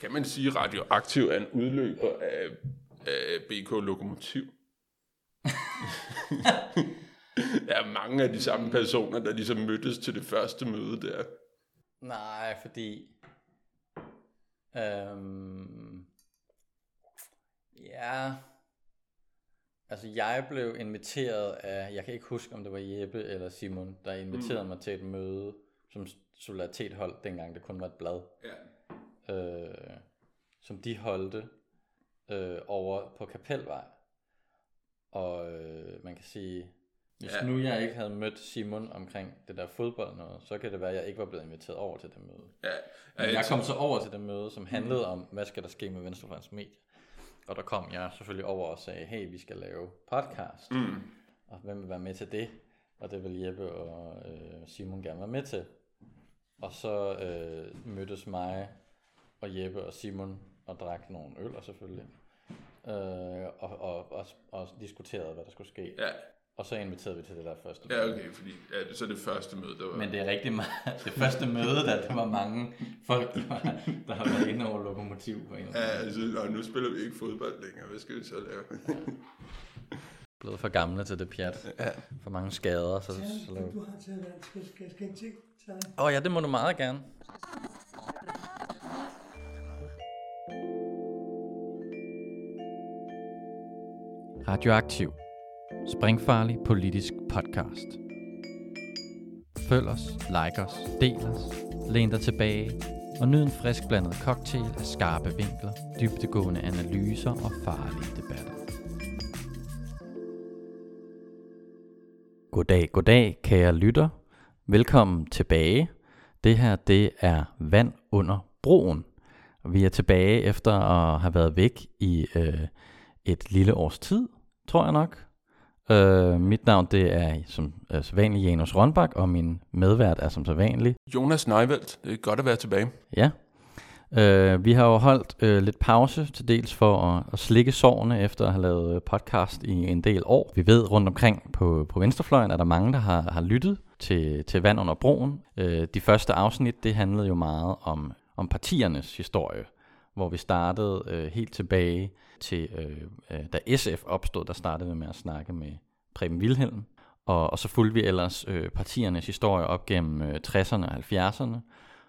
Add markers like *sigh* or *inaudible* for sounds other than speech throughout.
Kan man sige, at radioaktiv er en udløber af, af BK Lokomotiv? *laughs* der er mange af de samme personer, der ligesom mødtes til det første møde der. Nej, fordi... Øhm, ja... Altså, jeg blev inviteret af... Jeg kan ikke huske, om det var Jeppe eller Simon, der inviterede mm. mig til et møde som solidaritetshold, dengang det kun var et blad. Ja. Øh, som de holdte øh, over på Kapelvej. Og øh, man kan sige, hvis ja. nu jeg ikke havde mødt Simon omkring det der fodbold noget, så kan det være, at jeg ikke var blevet inviteret over til det møde. Ja. Men jeg kom så over til det møde, som handlede om, hvad skal der ske med Venstrefløjens Medie. Og der kom jeg selvfølgelig over og sagde, hey, vi skal lave podcast. Mm. Og hvem vil være med til det? Og det vil Jeppe og øh, Simon gerne være med til. Og så øh, mødtes mig og Jeppe og Simon og drak nogle øl selvfølgelig. Øh, og, og, og, og diskuterede, hvad der skulle ske. Ja. Og så inviterede vi til det der første Ja, okay, fordi ja, det, så det første møde, der var... Men det er rigtig meget, *laughs* det første møde, der det var mange folk, der, var, der har været inde over lokomotiv på en eller Ja, anden altså, og nu spiller vi ikke fodbold længere. Hvad skal vi så lave? Blevet for gamle til det pjat. Ja. For mange skader. Så, så Så laver... du har. Skal, skal, skal en til? Åh oh, ja, det må du meget gerne. Radioaktiv. Springfarlig politisk podcast. Følg os, like os, del os, læn dig tilbage og nyd en frisk blandet cocktail af skarpe vinkler, dybtegående analyser og farlige debatter. Goddag, goddag, kære lytter. Velkommen tilbage. Det her, det er Vand under broen. Vi er tilbage efter at have været væk i øh, et lille års tid, tror jeg nok. Øh, mit navn, det er som øh, sædvanlig Janus Rønbak, og min medvært er som sædvanlig Jonas Neivelt, det er godt at være tilbage. Ja. Øh, vi har jo holdt øh, lidt pause til dels for at, at slikke sårene efter at have lavet øh, podcast i en del år. Vi ved rundt omkring på, på Venstrefløjen, er der mange, der har, har lyttet til, til Vand under broen. Øh, de første afsnit, det handlede jo meget om, om partiernes historie, hvor vi startede øh, helt tilbage til, øh, øh, da SF opstod, der startede vi med at snakke med Preben Wilhelm. Og, og så fulgte vi ellers øh, partiernes historie op gennem øh, 60'erne og 70'erne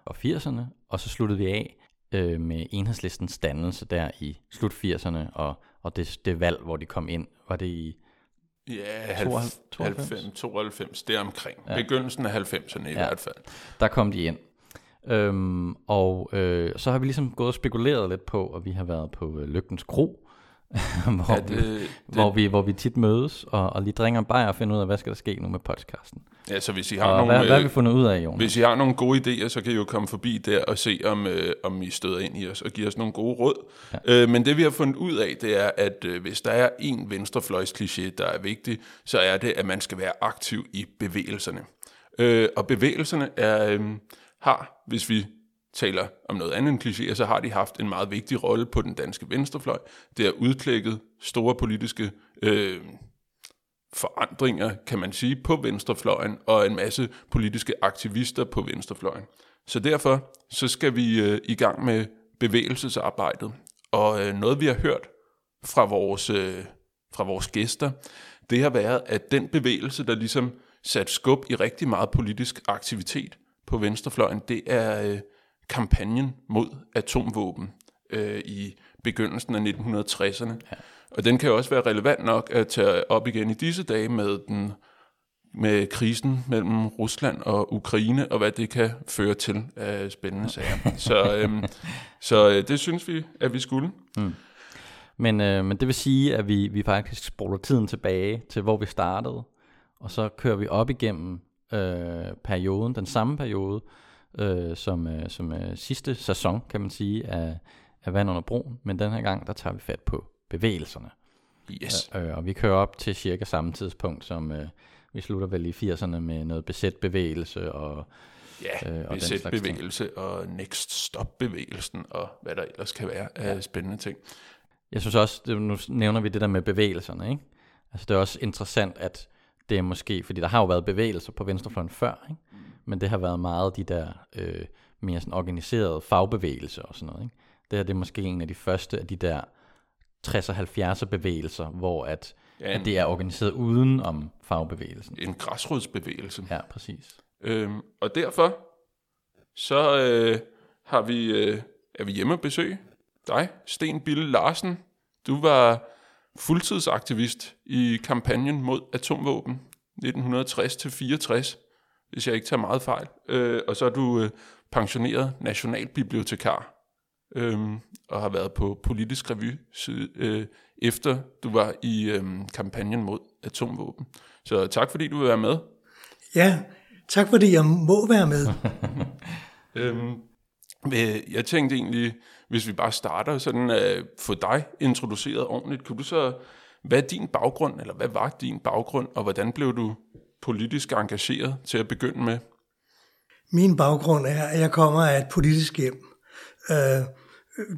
og 80'erne, og så sluttede vi af øh, med enhedslistens dannelse der i slut 80'erne, og, og det, det valg, hvor de kom ind, var det i... Ja, 92? 90, 92, det er omkring. Ja. Begyndelsen af 90'erne i Ja. hvert fald. Der kom de ind. Øhm, og øh, så har vi ligesom gået og spekuleret lidt på, og vi har været på øh, Lygtens Kro, *laughs* hvor, Ja, det, det, vi, det, *laughs* hvor, vi, hvor vi tit mødes, og, og lige drikker en bajer og finder ud af, hvad skal der ske nu med podcasten. ja, så hvis I har Og nogle, hvad, hvad har øh, vi fundet ud af, Jonas? Hvis I har nogle gode idéer, så kan I jo komme forbi der og se, om, øh, om I støder ind i os og give os nogle gode råd. Ja. Øh, men det vi har fundet ud af, det er, at øh, hvis der er en venstrefløjskliché, der er vigtig, så er det, at man skal være aktiv i bevægelserne. Øh, og bevægelserne er, øh, har, hvis vi taler om noget andet end klichéer, så har de haft en meget vigtig rolle på den danske venstrefløj. Det har udklækket store politiske øh, forandringer, kan man sige, på venstrefløjen, og en masse politiske aktivister på venstrefløjen. Så derfor så skal vi øh, i gang med bevægelsesarbejdet. Og øh, noget vi har hørt fra vores, øh, fra vores gæster, det har været, at den bevægelse, der ligesom sat skub i rigtig meget politisk aktivitet på venstrefløjen, det er øh, kampagnen mod atomvåben øh, i begyndelsen af 1960'erne. Ja. Og den kan jo også være relevant nok at tage op igen i disse dage med den med krisen mellem Rusland og Ukraine, og hvad det kan føre til af spændende sager. Så, øhm, *laughs* så øh, det synes vi, at vi skulle. Men, øh, men det vil sige, at vi, vi faktisk spoler tiden tilbage til, hvor vi startede, og så kører vi op igennem øh, perioden, den samme periode, øh, som, øh, som øh, sidste sæson, kan man sige, af, af Vand under broen. Men den her gang, der tager vi fat på bevægelserne. Yes. Øh, og vi kører op til cirka samme tidspunkt, som øh, vi slutter vel i 80'erne med noget besæt bevægelse og Ja, øh, øh, og den slags ting. bevægelse og Next Stop-bevægelsen og hvad der ellers kan være af spændende ting. Jeg synes også, det, nu nævner vi det der med bevægelserne, ikke? Altså det er også interessant, at det er måske, fordi der har jo været bevægelser på venstrefløjen før, ikke? men det har været meget de der øh, mere sådan organiseret fagbevægelse og sådan noget. Ikke? Det her det er måske en af de første af de der 60'er 70'er bevægelser, hvor at, Ja, at en, det er organiseret uden om fagbevægelsen. en græsrodsbevægelse. Ja, præcis. Øhm, og derfor så øh, har vi, øh, er vi hjemme besøg dig, Sten Bille Larsen. Du var fuldtidsaktivist i kampagnen mod atomvåben 1960-64, hvis jeg ikke tager meget fejl. Øh, og så er du øh, pensioneret nationalbibliotekar øh, og har været på politisk revy side, øh, efter du var i øh, kampagnen mod atomvåben. Så tak fordi du vil være med. Ja, tak fordi jeg må være med. *laughs* Øhm, øh, jeg tænkte egentlig, hvis vi bare starter sådan at få dig introduceret ordentligt, kunne du så, hvad er din baggrund, eller hvad var din baggrund, og hvordan blev du politisk engageret til at begynde med? Min baggrund er, at jeg kommer af et politisk hjem. Øh,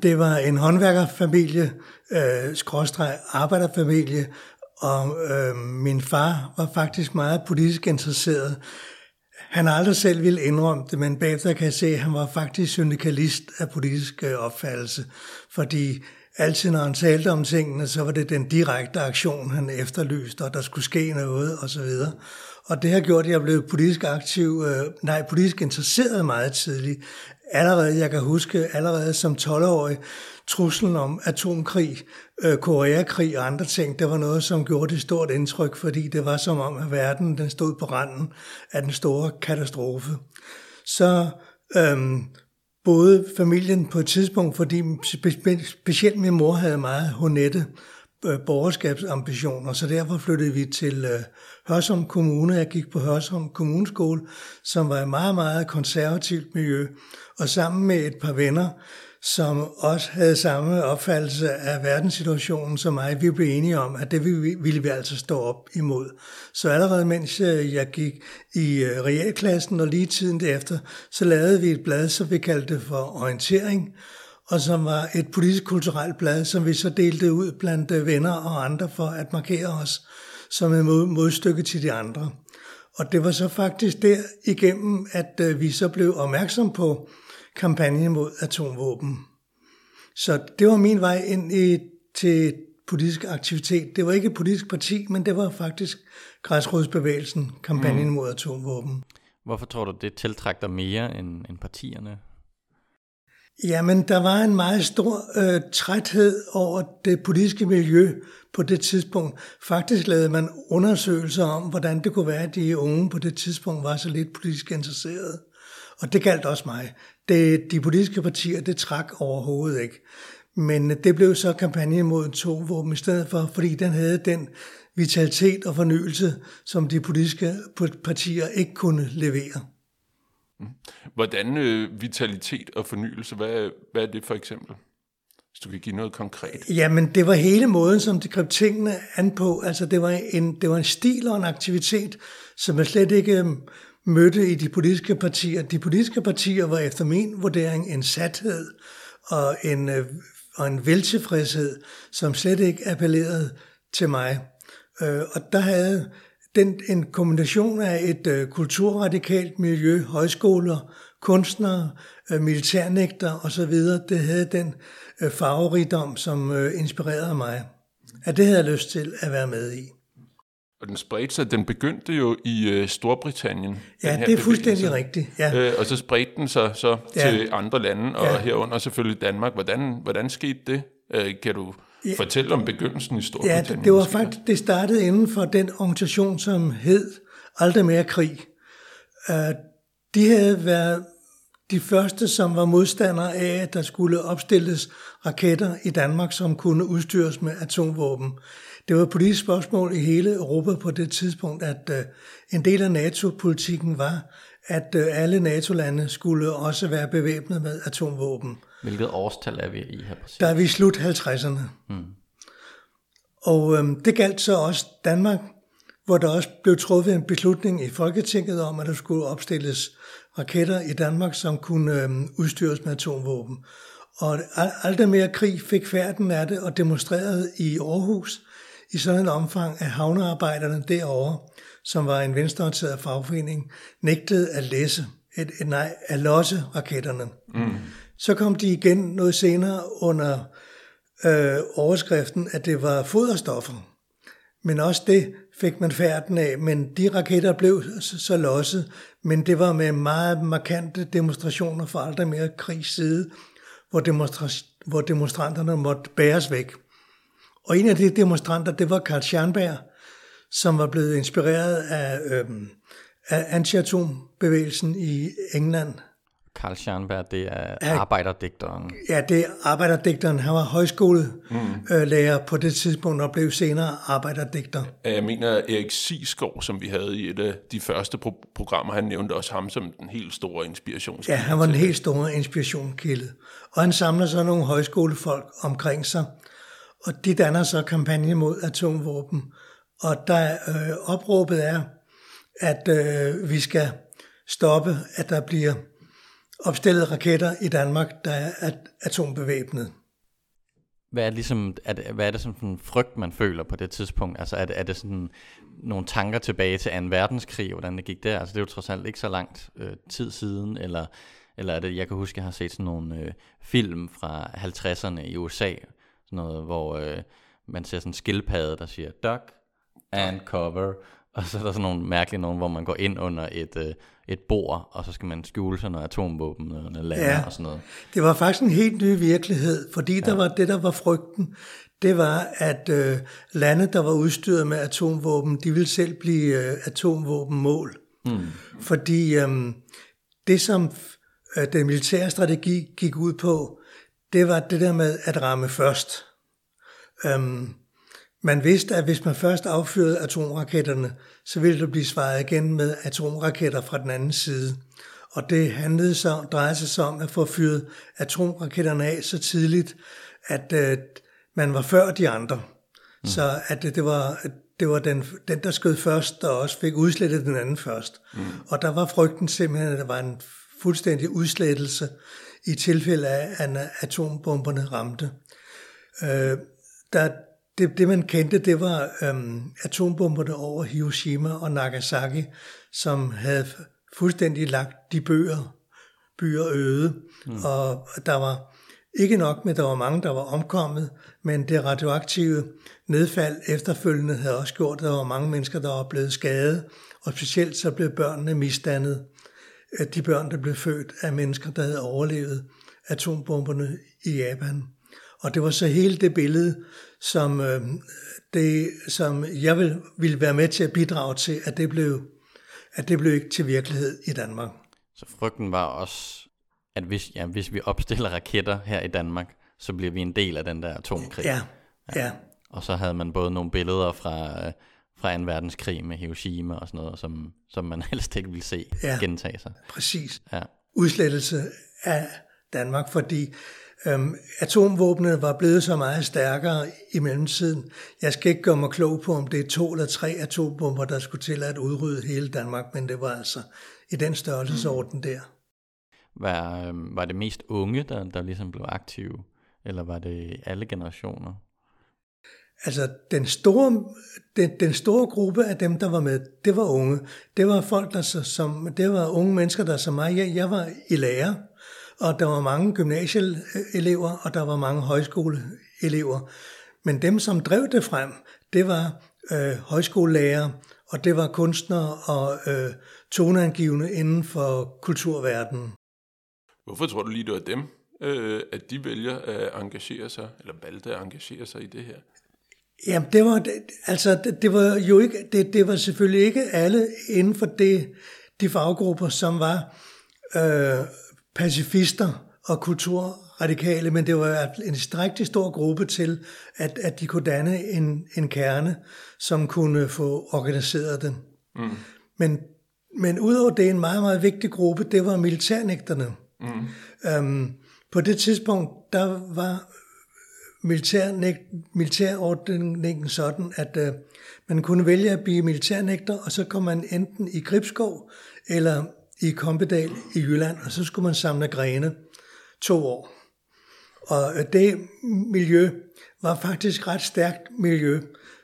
det var en håndværkerfamilie, øh, skråstreg arbejderfamilie, og øh, min far var faktisk meget politisk interesseret. Han har aldrig selv ville indrømme det, men bagefter kan jeg se, at han var faktisk syndikalist af politisk øh, opfattelse, fordi altid når han talte om tingene, så var det den direkte aktion, han efterlyste, og der skulle ske noget osv. Og det har gjort, at jeg blev politisk aktiv, øh, nej, politisk interesseret meget tidligt. Allerede, jeg kan huske, allerede som 12-årig, truslen om atomkrig, øh, Koreakrig og andre ting, det var noget, som gjorde det stort indtryk, fordi det var som om, at verden den stod på randen af den store katastrofe. Så øhm, både familien på et tidspunkt, fordi specielt min mor havde meget honette Øh, borgerskabsambitioner, så derfor flyttede vi til øh, Hørsholm Kommune. Jeg gik på Hørsholm Kommuneskole, som var et meget, meget konservativt miljø, og sammen med et par venner, som også havde samme opfattelse af verdenssituationen som mig. Vi blev enige om, at det ville vi altså stå op imod. Så allerede mens øh, jeg gik i øh, realklassen og lige tiden derefter, så lavede vi et blad, som vi kaldte for Orientering, og som var et politisk-kulturelt blad, som vi så delte ud blandt venner og andre for at markere os som et modstykke til de andre. Og det var så faktisk der igennem, at vi så blev opmærksom på kampagne mod atomvåben. Så det var min vej ind i, til politisk aktivitet. Det var ikke et politisk parti, men det var faktisk græsrådsbevægelsen, kampagnen mm. mod atomvåben. Hvorfor tror du, det tiltrækker mere end, end partierne? Jamen, der var en meget stor øh, træthed over det politiske miljø på det tidspunkt. Faktisk lavede man undersøgelser om, hvordan det kunne være, at de unge på det tidspunkt var så lidt politisk interesserede. Og det galt også mig. Det, de politiske partier, det trak overhovedet ikke. Men øh, det blev så kampagne mod atomvåben i stedet for, fordi den havde den vitalitet og fornyelse, som de politiske partier ikke kunne levere. Mhm. Hvordan øh, vitalitet og fornyelse, hvad, hvad er det for eksempel? Hvis du kan give noget konkret. Jamen, det var hele måden, som de greb tingene an på. Altså, det var en, det var en stil og en aktivitet, som jeg slet ikke øhm, mødte i de politiske partier. De politiske partier var efter min vurdering en sathed og en, øh, og en veltilfredshed, som slet ikke appellerede til mig. Øh, og der havde den, en kombination af et uh, kulturradikalt miljø, højskoler, kunstnere, uh, militærnægter osv., det havde den uh, farverigdom, som uh, inspirerede mig. At det havde jeg lyst til at være med i. Og den spredte sig, den begyndte jo i øh, Storbritannien. Ja, det er fuldstændig rigtigt. Ja. Øh, og så spredte den sig så ja. til andre lande, og ja. herunder selvfølgelig Danmark. Hvordan, hvordan skete det? Øh, kan du ja. fortælle om begyndelsen i Storbritannien? Ja, det, var faktisk, det startede inden for den organisation, som hed Aldrig mere krig. Uh, de havde været de første, som var modstandere af, at der skulle opstilles raketter i Danmark, som kunne udstyres med atomvåben. Det var et politisk spørgsmål i hele Europa på det tidspunkt, at uh, en del af NATO-politikken var, at uh, alle NATO-lande skulle også være bevæbnet med atomvåben. Hvilket årstal er vi i her præcis? Der er vi i slut 50'erne. Hmm. Og øhm, det galt så også Danmark, hvor der også blev truffet en beslutning i Folketinget om, at der skulle opstilles raketter i Danmark, som kunne øhm, udstyres med atomvåben. Og aldrig mere krig fik færden af det og demonstrerede i Aarhus i sådan en omfang, at havnearbejderne derovre, som var en venstreorienteret fagforening, nægtede at læse et, et nej, Alosse-raketterne. Mm. Så kom de igen noget senere under øh, overskriften, at det var foderstoffer. Men også det fik man færden af, men de raketter blev så, losset, men det var med meget markante demonstrationer for aldrig mere krigs side, hvor, demonstra- hvor demonstranterne måtte bæres væk. Og en af de demonstranter, det var Karl Scharnberg, som var blevet inspireret af, øh, af anti-atombevægelsen i England. Karl Scharnberg, det er ja, arbejderdigteren. Ja, det er arbejderdigteren. Han var højskolelærer mm. på det tidspunkt og blev senere arbejderdigter. Jeg mener Erik Sisgaard, som vi havde i et af de første pro- programmer, han nævnte også ham som den helt store inspirationskilde. Ja, han var en helt stor inspirationskilde. Og han samler så nogle højskolefolk omkring sig, og de danner så kampagne mod atomvåben. Og der øh, opråbet er, at øh, vi skal stoppe, at der bliver opstillet raketter i Danmark, der er atombevæbnet. Hvad er, ligesom, er det, hvad er det sådan en frygt, man føler på det tidspunkt? Altså er det, er det sådan nogle tanker tilbage til 2. verdenskrig, hvordan det gik der? Altså det er jo trods alt ikke så langt øh, tid siden, eller, eller er det, jeg kan huske, jeg har set sådan nogle øh, film fra 50'erne i USA, sådan noget, hvor øh, man ser sådan en skildpadde, der siger, duck and cover, *laughs* og så er der sådan nogle mærkelige nogle, hvor man går ind under et, øh, et bord, og så skal man skjule sig, når atomvåben lander ja, og sådan noget. Det var faktisk en helt ny virkelighed, fordi ja. der var det, der var frygten. Det var, at øh, lande, der var udstyret med atomvåben, de ville selv blive øh, atomvåbenmål. Hmm. Fordi øh, det, som øh, den militære strategi gik ud på, det var det der med at ramme først. Øhm, man vidste, at hvis man først affyrede atomraketterne, så ville der blive svaret igen med atomraketter fra den anden side. Og det handlede så, drejede sig så om at få fyret atomraketterne af så tidligt, at øh, man var før de andre. Mm. Så at det, det var, det var den, den, der skød først, der også fik udslettet den anden først. Mm. Og der var frygten simpelthen, at der var en fuldstændig udslettelse i tilfælde af, at atombomberne ramte. Øh, der, det, det man kendte, det var øhm, atombomberne over Hiroshima og Nagasaki, som havde fuldstændig lagt de bøger, byer øde. Mm. Og der var ikke nok med, der var mange, der var omkommet, men det radioaktive nedfald efterfølgende havde også gjort, at der var mange mennesker, der var blevet skadet, og specielt så blev børnene misdannet. De børn, der blev født af mennesker, der havde overlevet atombomberne i Japan. Og det var så hele det billede, som, øh, det, som jeg vil, ville være med til at bidrage til, at det blev, at det blev ikke til virkelighed i Danmark. Så frygten var også, at hvis, ja, hvis vi opstiller raketter her i Danmark, så bliver vi en del af den der atomkrig. Ja, ja. ja. Og så havde man både nogle billeder fra, fra 2. verdenskrig med Hiroshima og sådan noget, som, som man *laughs* helst ikke ville se ja, gentage sig. præcis. Ja. Udslettelse af Danmark, fordi Øhm, atomvåbnene var blevet så meget stærkere i mellemtiden. Jeg skal ikke gøre mig klog på, om det er to eller tre atombomber, der skulle til at udrydde hele Danmark, men det var altså i den størrelsesorden der. Var, øhm, var det mest unge, der, der ligesom blev aktive, eller var det alle generationer? Altså, den store, den, den store gruppe af dem, der var med, det var unge. Det var folk, der så, som, det var unge mennesker, der som mig, jeg, jeg var i lærer, og der var mange gymnasieelever, og der var mange højskoleelever. Men dem, som drev det frem, det var øh, højskolelærer, og det var kunstnere og øh, toneangivende inden for kulturverdenen. Hvorfor tror du lige, det var dem, øh, at de vælger at engagere sig, eller valgte at engagere sig i det her? Jamen, det var, altså, det, det var jo ikke, det, det var selvfølgelig ikke alle inden for det, de faggrupper, som var øh, pacifister og kulturradikale, men det var en stræktig stor gruppe til, at, at de kunne danne en, en kerne, som kunne få organiseret det. Mm. Men, men udover det, en meget, meget vigtig gruppe, det var militærnægterne. Mm. Øhm, på det tidspunkt, der var militærnægt, militærordningen sådan, at øh, man kunne vælge at blive militærnægter, og så kom man enten i Gribskov eller i Kompedal i Jylland, og så skulle man samle grene to år. Og det miljø var faktisk ret stærkt miljø,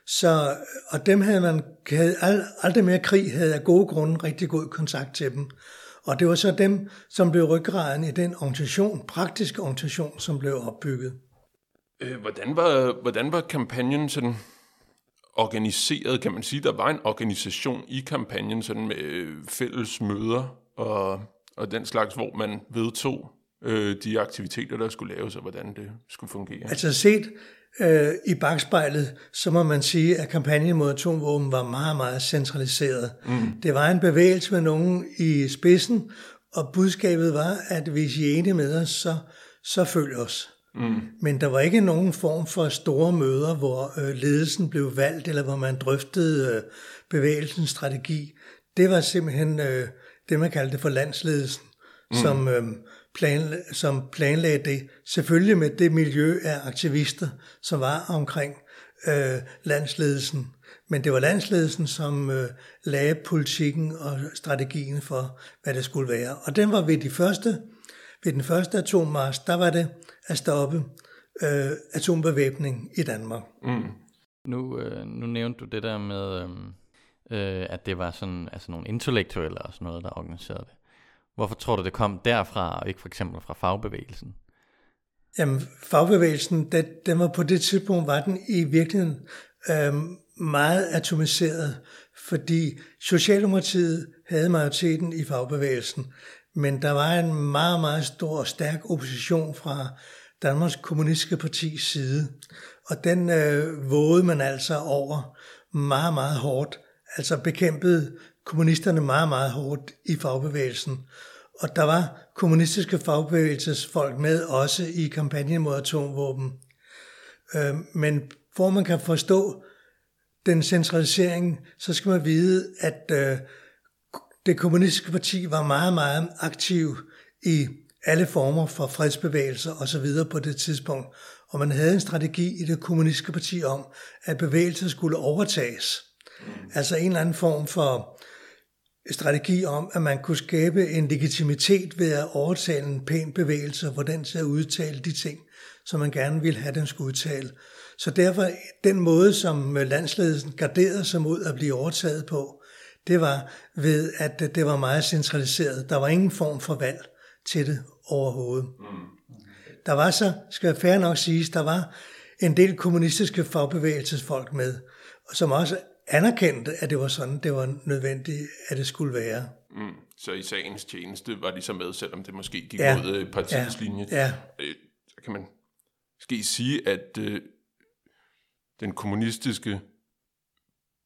så, og dem havde man havde aldrig mere krig, havde af gode grunde rigtig god kontakt til dem. Og det var så dem, som blev ryggraden i den organisation, praktiske organisation, som blev opbygget. Øh, hvordan, var, hvordan var kampagnen sådan organiseret? Kan man sige, der var en organisation i kampagnen sådan med øh, fælles møder og, og den slags, hvor man vedtog øh, de aktiviteter, der skulle laves, og hvordan det skulle fungere? Altså set øh, i bagspejlet, så må man sige, at kampagnen mod atomvåben var meget, meget centraliseret. Mm. Det var en bevægelse med nogen i spidsen, og budskabet var, at hvis I er enige med os, så, så følg os. Mm. Men der var ikke nogen form for store møder, hvor øh, ledelsen blev valgt, eller hvor man drøftede øh, bevægelsens strategi. Det var simpelthen øh, det, man kaldte for landsledelsen, mm. som, øh, plan, som planlagde det. Selvfølgelig med det miljø af aktivister, som var omkring øh, landsledelsen. Men det var landsledelsen, som øh, lagde politikken og strategien for, hvad det skulle være. Og den var ved de første, ved den første atommars, der var det at stoppe øh, atombevæbning i Danmark. Mm. Nu, øh, nu nævnte du det der med, øh, at det var sådan, altså nogle intellektuelle og sådan noget, der organiserede det. Hvorfor tror du, det kom derfra, og ikke for eksempel fra fagbevægelsen? Jamen, fagbevægelsen, den, den var på det tidspunkt, var den i virkeligheden øh, meget atomiseret, fordi Socialdemokratiet havde majoriteten i fagbevægelsen, men der var en meget, meget stor og stærk opposition fra Danmarks Kommunistiske Partis side, og den øh, vågede man altså over meget, meget hårdt, altså bekæmpede kommunisterne meget, meget hårdt i fagbevægelsen. Og der var kommunistiske fagbevægelsesfolk med også i kampagnen mod atomvåben. Øh, men hvor man kan forstå den centralisering, så skal man vide, at øh, det kommunistiske parti var meget, meget aktiv i alle former for fredsbevægelser osv. på det tidspunkt. Og man havde en strategi i det kommunistiske parti om, at bevægelser skulle overtages. Altså en eller anden form for strategi om, at man kunne skabe en legitimitet ved at overtale en pæn bevægelse, hvor den til at udtale de ting, som man gerne ville have, den skulle udtale. Så derfor, den måde, som landsledelsen garderede sig mod at blive overtaget på, det var ved, at det var meget centraliseret. Der var ingen form for valg til det overhovedet. Der var så, skal fair nok siges, der var en del kommunistiske fagbevægelsesfolk med, som også anerkendte, at det var sådan, det var nødvendigt, at det skulle være. Mm. Så i sagens tjeneste var de så med, selvom det måske gik ja. ud af partiets ja. linje. Ja. Øh, så kan man måske sige, at øh, den kommunistiske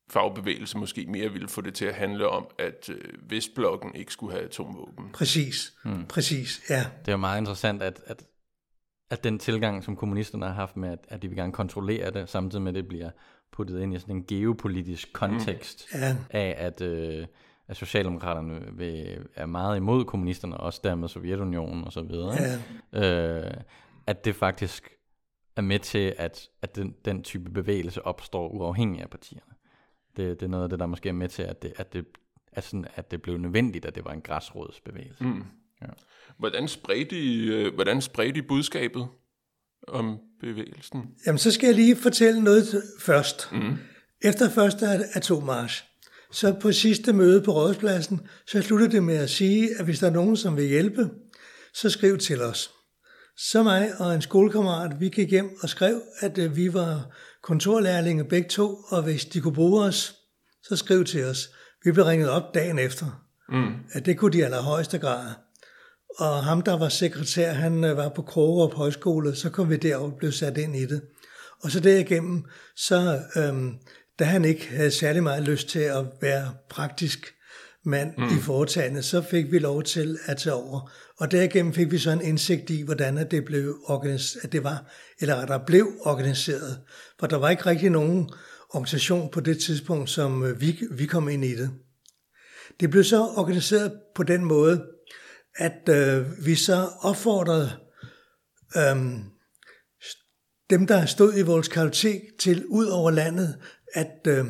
fagbevægelse måske mere ville få det til at handle om, at øh, Vestblokken ikke skulle have atomvåben. Præcis, mm. præcis, ja. Det er jo meget interessant, at, at, at den tilgang, som kommunisterne har haft med, at, at de vil gerne kontrollere det, samtidig med, at det bliver puttet ind i sådan en geopolitisk kontekst mm. ja. af, at, øh, at Socialdemokraterne vil, er meget imod kommunisterne, også dermed Sovjetunionen og så videre. Ja. Øh, at det faktisk er med til, at, at den, den type bevægelse opstår uafhængig af partierne. Det, det er noget af det, der måske er med til, at det, at det, at sådan, at det blev nødvendigt, at det var en græsrådsbevægelse. Mm. Ja. Hvordan, spredte I, øh, hvordan spredte I budskabet om bevægelsen? Jamen, så skal jeg lige fortælle noget først. Mm. Efter første atommarsch, så på sidste møde på Rådspladsen, så sluttede det med at sige, at hvis der er nogen, som vil hjælpe, så skriv til os. Så mig og en skolekammerat, vi gik hjem og skrev, at øh, vi var kontorlærlinge begge to, og hvis de kunne bruge os, så skriv til os. Vi blev ringet op dagen efter. Mm. At det kunne de allerhøjeste grad. Og ham, der var sekretær, han øh, var på Krogerup Højskole, så kom vi derop og blev sat ind i det. Og så derigennem, så øhm, da han ikke havde særlig meget lyst til at være praktisk mand mm. i foretagende, så fik vi lov til at tage over. Og derigennem fik vi så en indsigt i, hvordan det, blev organiseret, at det var, eller der blev organiseret. For der var ikke rigtig nogen organisation på det tidspunkt, som øh, vi, vi kom ind i det. Det blev så organiseret på den måde, at øh, vi så opfordrede øh, dem, der stod i vores kartotek til ud over landet, at, øh,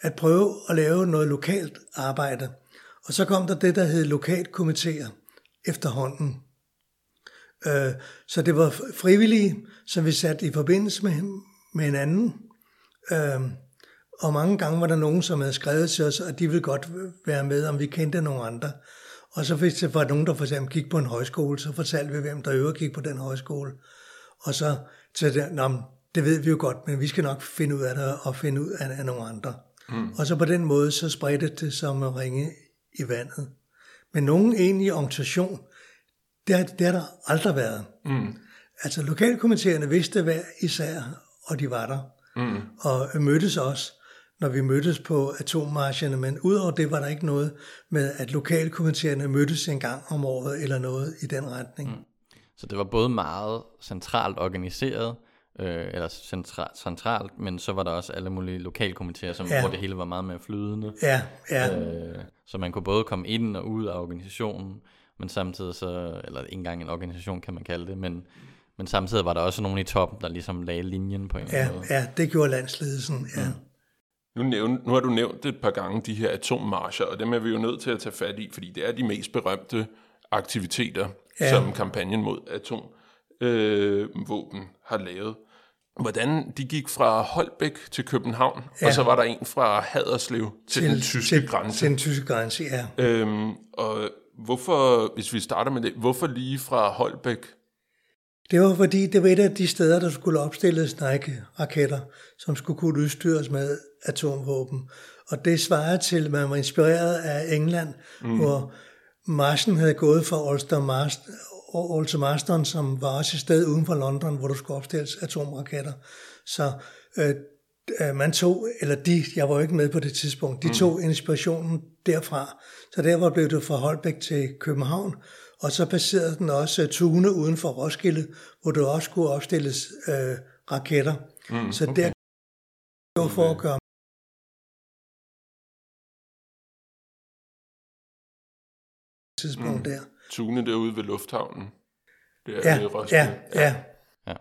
at prøve at lave noget lokalt arbejde. Og så kom der det, der hed lokalkomiteer efterhånden. Øh, så det var frivillige, som vi satte i forbindelse med, med hinanden. Øh, og mange gange var der nogen, som havde skrevet til os, at de ville godt være med, om vi kendte nogle andre. Og så hvis det var nogen, der for eksempel gik på en højskole, så fortalte vi, hvem der øvrigt gik på den højskole. Og så til det, det ved vi jo godt, men vi skal nok finde ud af det og finde ud af, af nogle andre. Mm. Og så på den måde, så spredte det som at ringe i vandet. Men nogen egentlig organisation, det har, det har der aldrig været. Mm. Altså lokalkomiteerne vidste hver især, og de var der. Mm. Og mødtes også, når vi mødtes på atommarscherne, men udover det var der ikke noget med, at lokalkomiteerne mødtes en gang om året, eller noget i den retning. Mm. Så det var både meget centralt organiseret, øh, eller centra- centralt, men så var der også alle mulige lokalkomiteer, som, ja. hvor det hele var meget mere flydende. Ja, ja. Øh, så man kunne både komme ind og ud af organisationen, men samtidig så, eller ikke engang en organisation kan man kalde det, men, men samtidig var der også nogen i toppen, der ligesom lagde linjen på en ja, måde. Ja, det gjorde landsledelsen, ja. Mm. Nu, nævn, nu har du nævnt et par gange de her atommarscher, og dem er vi jo nødt til at tage fat i, fordi det er de mest berømte aktiviteter, ja. som kampagnen mod atomvåben øh, har lavet. Hvordan de gik fra Holbæk til København, ja. og så var der en fra Haderslev til, til den tyske til, grænse. Til den tyske grænse, ja. Øhm, og hvorfor, hvis vi starter med det, hvorfor lige fra Holbæk? Det var fordi, det var et af de steder, der skulle opstilles Nike-raketter, som skulle kunne udstyres med atomvåben. Og det svarede til, at man var inspireret af England, mm. hvor marchen havde gået fra Ulster, Marston, Ulster Marston, som var også et sted uden for London, hvor der skulle opstilles atomraketter. Så øh, øh, man tog, eller de, jeg var jo ikke med på det tidspunkt, de mm. tog inspirationen derfra. Så der blev det fra Holbæk til København, og så passerede den også Tune uden for Roskilde, hvor der også skulle opstilles øh, raketter. Mm, så okay. der var for at gøre tidspunkt mm. der. Tune derude ved lufthavnen. Det er ja, Roskilde. ja, ja. ja.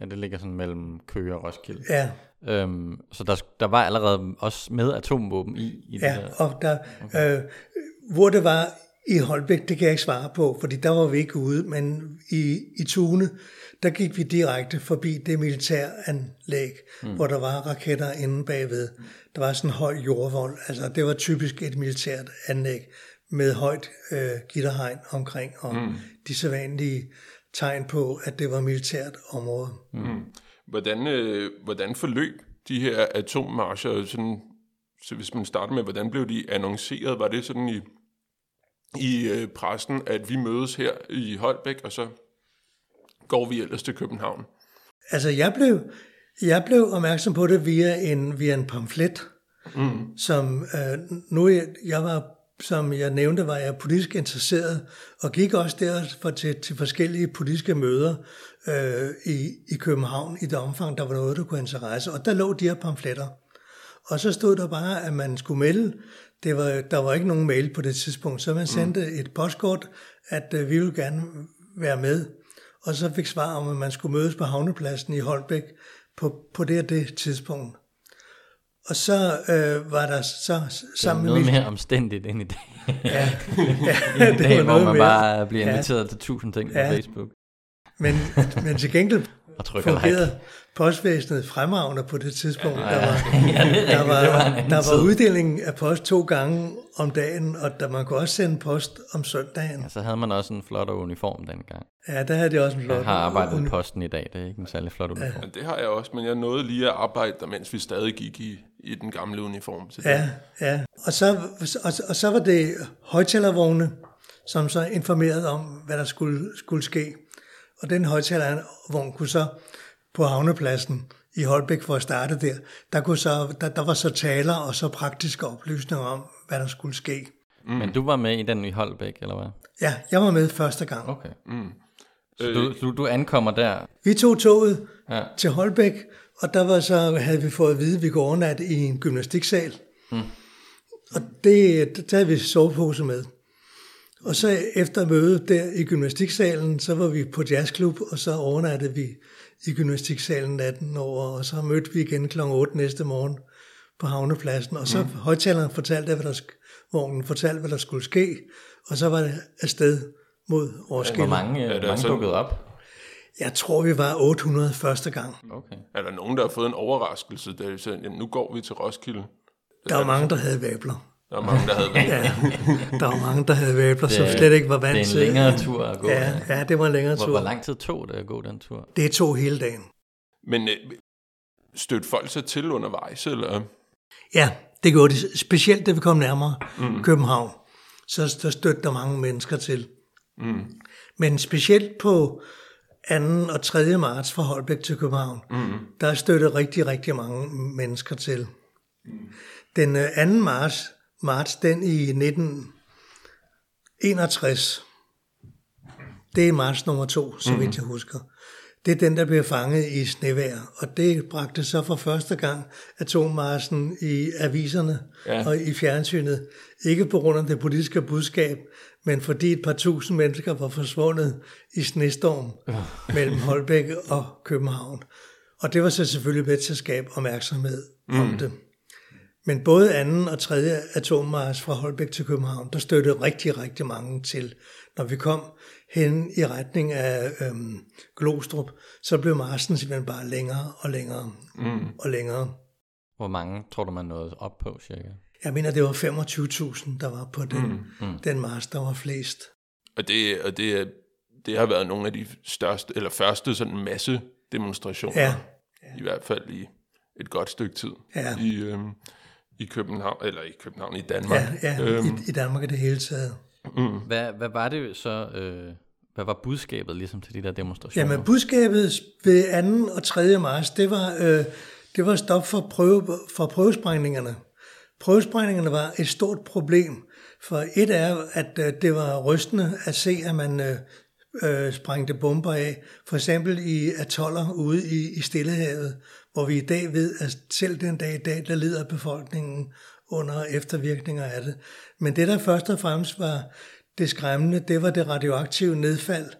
Ja, det ligger sådan mellem Køge og Roskilde. Ja. Øhm, så der, der var allerede også med atomvåben i, i ja, det der. og der, okay. øh, hvor det var i Holbæk, det kan jeg ikke svare på, fordi der var vi ikke ude, men i, i Tune, der gik vi direkte forbi det militæranlæg, mm. hvor der var raketter inde bagved. Der var sådan en høj jordvold, altså det var typisk et militært anlæg med højt øh, gitterhegn omkring, og mm. de sædvanlige tegn på, at det var militært område. Mm. Hvordan, øh, hvordan forløb de her atommarscher, sådan, så hvis man starter med, hvordan blev de annonceret? Var det sådan i, i øh, pressen, at vi mødes her i Holbæk, og så går vi ellers til København? Altså, jeg blev, jeg blev opmærksom på det via en, via en pamflet, mm. som øh, nu jeg, jeg var som jeg nævnte, var jeg politisk interesseret, og gik også derfor til, til forskellige politiske møder øh, i, i København i det omfang, der var noget, der kunne interesse. Og der lå de her pamfletter. Og så stod der bare, at man skulle melde. Det var, der var ikke nogen mail på det tidspunkt, så man sendte mm. et postkort, at øh, vi ville gerne være med. Og så fik svar om, at man skulle mødes på havnepladsen i Holbæk på, på det og det tidspunkt. Og så øh, var der så sammen med... noget mere omstændigt end i dag. ja, *laughs* ja det dag, var hvor man mere. bare bliver inviteret ja. til tusind ting ja. på Facebook. Men, men til gengæld fungerede like. Postvæsenet fremragende på det tidspunkt. Ja, der var, *laughs* ja, der var, var der var uddeling af post to gange om dagen, og der man kunne også sende post om søndagen. Ja, så havde man også en flot uniform dengang. Ja, der havde de også en flot Jeg har arbejdet i posten i dag, det er ikke en særlig flot uniform. Ja. Det har jeg også, men jeg nåede lige at arbejde der, mens vi stadig gik i, i den gamle uniform. Så ja, ja. Og så, og, og så var det højtalervogne, som så informerede om, hvad der skulle, skulle ske. Og den højtalervogn kunne så på havnepladsen i Holbæk for at starte der, der, kunne så, der, der var så taler og så praktiske oplysninger om, hvad der skulle ske. Mm. Men du var med i den i Holbæk, eller hvad? Ja, jeg var med første gang. Okay. Mm. Så du, du, du ankommer der? Vi tog toget ja. til Holbæk, og der var så, havde vi fået at vide, at vi går overnat i en gymnastiksal. Mm. Og det, der havde vi sovepose med. Og så efter mødet der i gymnastiksalen, så var vi på jazzklub, og så overnattede vi i gymnastiksalen natten over, og så mødte vi igen kl. 8 næste morgen på havnepladsen, og så mm. højtaleren fortalte, hvad der, vognen fortalte, hvad der skulle ske, og så var det afsted mod Roskilde. Hvor mange, er mange dukkede op? Jeg tror, vi var 800 første gang. Okay. Er der nogen, der har fået en overraskelse, da de sagde, nu går vi til Roskilde? Der var mange, der havde vabler. Der var mange, der havde været. Ja, der var mange, der havde vabler, som slet ikke var vant til. Det er en længere tur at gå. Ja, ja det var en længere hvor, tur. Hvor lang tid tog det at gå den tur? Det tog hele dagen. Men øh, stødte folk sig til undervejs, eller? Ja, det gjorde de. Specielt da vi kom nærmere mm. København, så der stødte der mange mennesker til. Mm. Men specielt på 2. og 3. marts fra Holbæk til København, mm. der stødte rigtig, rigtig mange mennesker til. Mm. Den 2. marts, marts, den i 1961, det er marts nummer to, så vidt jeg husker. Det er den, der bliver fanget i snevejr, og det bragte så for første gang atommarsen i aviserne ja. og i fjernsynet. Ikke på grund af det politiske budskab, men fordi et par tusind mennesker var forsvundet i snestorm ja. mellem Holbæk og København. Og det var så selvfølgelig med til at skabe opmærksomhed mm. om det. Men både anden og tredje atommars fra Holbæk til København, der støttede rigtig, rigtig mange til. Når vi kom hen i retning af øhm, Glostrup, så blev marsen simpelthen bare længere og længere mm. og længere. Hvor mange tror du, man nåede op på cirka? Jeg mener, det var 25.000, der var på den, mm. Mm. den mars, der var flest. Og det, og det, det har været nogle af de største, eller første sådan masse demonstrationer. Ja. ja. I hvert fald i et godt stykke tid. Ja. I, øhm, i København, eller i København, i Danmark. Ja, ja øhm. i, i Danmark i det hele taget. Mm. Hvad, hvad var det så, øh, hvad var budskabet ligesom til de der demonstrationer? Jamen budskabet ved 2. og 3. marts, det var, øh, det var stop for, prøve, for prøvesprængningerne. Prøvesprængningerne var et stort problem, for et er, at øh, det var rystende at se, at man øh, øh, sprængte bomber af, for eksempel i atoller ude i, i Stillehavet, hvor vi i dag ved, at selv den dag i dag, der lider befolkningen under eftervirkninger af det. Men det, der først og fremmest var det skræmmende, det var det radioaktive nedfald,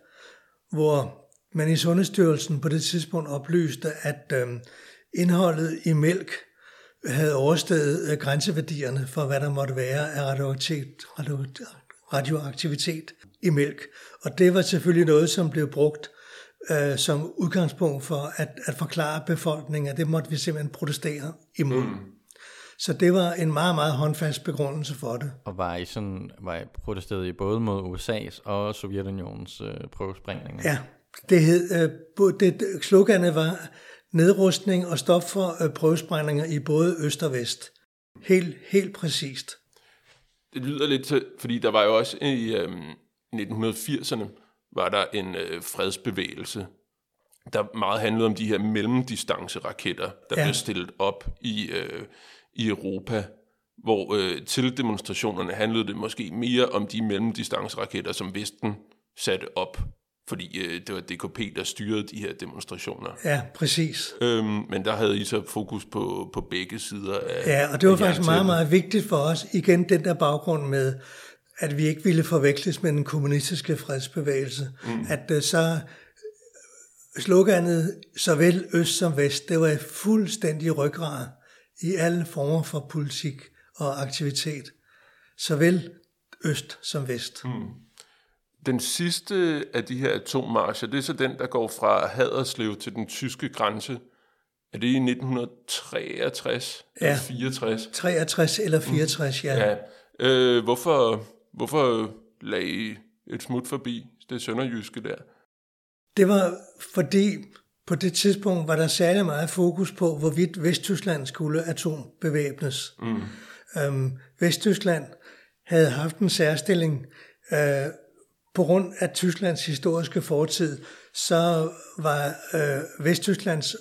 hvor man i Sundhedsstyrelsen på det tidspunkt oplyste, at øh, indholdet i mælk havde oversteget øh, grænseværdierne for, hvad der måtte være af radioaktivitet, radioaktivitet i mælk. Og det var selvfølgelig noget, som blev brugt øh, som udgangspunkt for at, at forklare befolkningen, at det måtte vi simpelthen protestere imod. Mm. Så det var en meget, meget håndfast begrundelse for det. Og var I, sådan, var I protesteret I både mod USA's og Sovjetunionens øh, prøvesprængninger? Ja, det hed, øh, det, sloganet var nedrustning og stop for øh, prøvesprængninger i både øst og vest. Helt, helt præcist. Det lyder lidt til, fordi der var jo også i øh, 1980'erne, var der en øh, fredsbevægelse, der meget handlede om de her mellemdistanceraketter, der ja. blev stillet op i, øh, i Europa, hvor øh, til demonstrationerne handlede det måske mere om de mellemdistanceraketter, som Vesten satte op, fordi øh, det var DKP, der styrede de her demonstrationer. Ja, præcis. Øhm, men der havde I så fokus på, på begge sider af Ja, og det var faktisk meget, meget vigtigt for os, igen den der baggrund med, at vi ikke ville forveksles med den kommunistiske fredsbevægelse. Mm. At uh, så sloganet såvel øst som vest, det var fuldstændig ryggrad i alle former for politik og aktivitet. Såvel øst som vest. Mm. Den sidste af de her atommarscher, det er så den, der går fra Haderslev til den tyske grænse. Er det i 1963 ja. eller 64? 63 eller 64, mm. ja. ja. Øh, hvorfor, hvorfor lagde I et smut forbi det sønderjyske der? Det var fordi på det tidspunkt var der særlig meget fokus på, hvorvidt Vesttyskland skulle atombevæbnes. Mm. Øhm, Vesttyskland havde haft en særstilling øh, på grund af Tysklands historiske fortid, så var øh, Vesttysklands,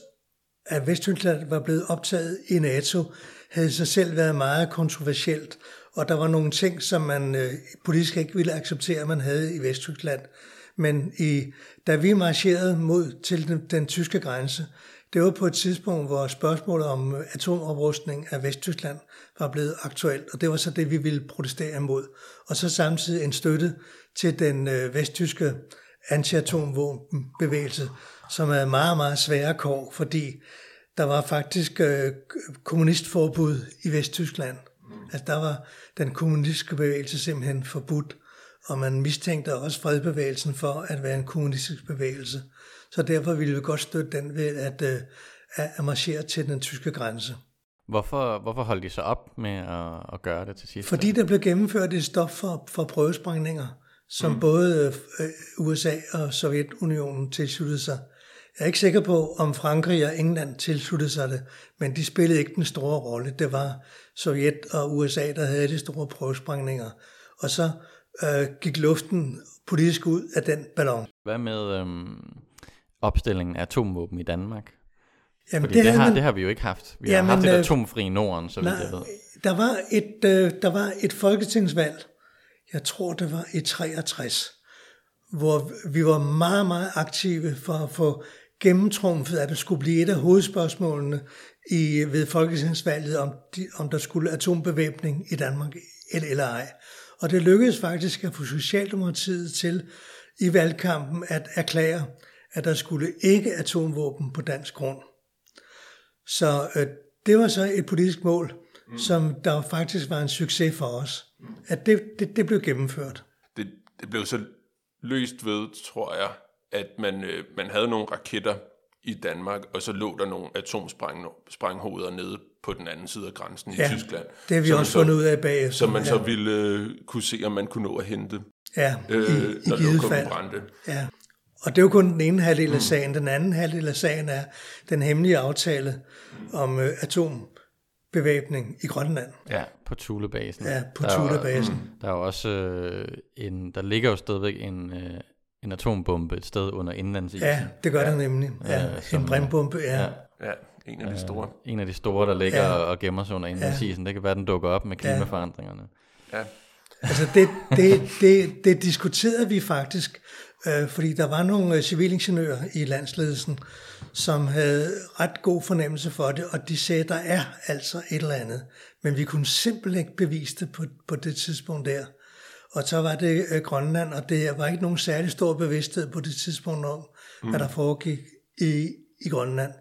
at Vesttyskland var blevet optaget i NATO, havde sig selv været meget kontroversielt, og der var nogle ting, som man øh, politisk ikke ville acceptere, at man havde i Vesttyskland. Men i, da vi marcherede mod til den, den tyske grænse, det var på et tidspunkt, hvor spørgsmålet om atomoprustning af Vesttyskland var blevet aktuelt, og det var så det, vi ville protestere imod. Og så samtidig en støtte til den øh, vesttyske antiatomvåbenbevægelse, som er meget, meget svære kår, fordi der var faktisk øh, kommunistforbud i Vesttyskland. Altså der var den kommunistiske bevægelse simpelthen forbudt, og man mistænkte også fredbevægelsen for at være en kommunistisk bevægelse. Så derfor ville vi godt støtte den ved at, øh, at marchere til den tyske grænse. Hvorfor, hvorfor holdt de så op med at, at gøre det til sidst? Fordi der blev gennemført et stop for, for prøvesprængninger, som mm. både øh, USA og Sovjetunionen tilsluttede sig. Jeg er ikke sikker på, om Frankrig og England tilsluttede sig det, men de spillede ikke den store rolle. Det var Sovjet og USA, der havde de store prøvesprængninger. Og så øh, gik luften politisk ud af den ballon. Hvad med øhm, opstillingen af atomvåben i Danmark? Jamen, Fordi det, det, har, man- det har vi jo ikke haft. Vi Jamen, har haft et øh, atomfri Norden, så vidt jeg ved. der var et, øh, der var et folketingsvalg, jeg tror det var i 63, hvor vi var meget, meget aktive for at få gennemtrumfet, at det skulle blive et af hovedspørgsmålene i, ved folketingsvalget, om, de, om der skulle atombevæbning i Danmark eller, eller ej. Og det lykkedes faktisk at få Socialdemokratiet til i valgkampen at erklære, at der skulle ikke atomvåben på dansk grund. Så øh, det var så et politisk mål, mm. som der faktisk var en succes for os. At det, det, det blev gennemført. Det, det blev så løst ved, tror jeg, at man, øh, man havde nogle raketter i Danmark, og så lå der nogle atomsprænghoveder nede på den anden side af grænsen Ja, i Tyskland. det har vi også så, fundet ud af bagefter. Som man ja. så ville øh, kunne se, om man kunne nå at hente, ja, øh, i, i når givet fald. brændte. Ja. Og det er jo kun den ene halvdel af sagen. Den anden halvdel af sagen er den hemmelige aftale om øh, atombevæbning i Grønland. Ja, på Thulebasen. Ja, på Der er Thulebasen. Der er også øh, en, der ligger jo stadigvæk en, øh, en atombombe et sted under indlandsisen. Ja, det gør det nemlig. Ja, Ja, som- en brimbombe, ja. Ja. Ja, en af de store. En af de store, der ligger Ja. ja. og gemmer sig under indlandsisen. Det kan være, den dukker op med klimaforandringerne. Ja. Altså det, det, det, det diskuterede vi faktisk, øh, fordi der var nogle øh, civilingeniører i landsledelsen, som havde ret god fornemmelse for det, og de sagde, der er altså et eller andet. Men vi kunne simpelthen ikke bevise det på, på det tidspunkt der. Og så var det øh, Grønland, og det var ikke nogen særlig stor bevidsthed på det tidspunkt om, mm. hvad der foregik i, i Grønland.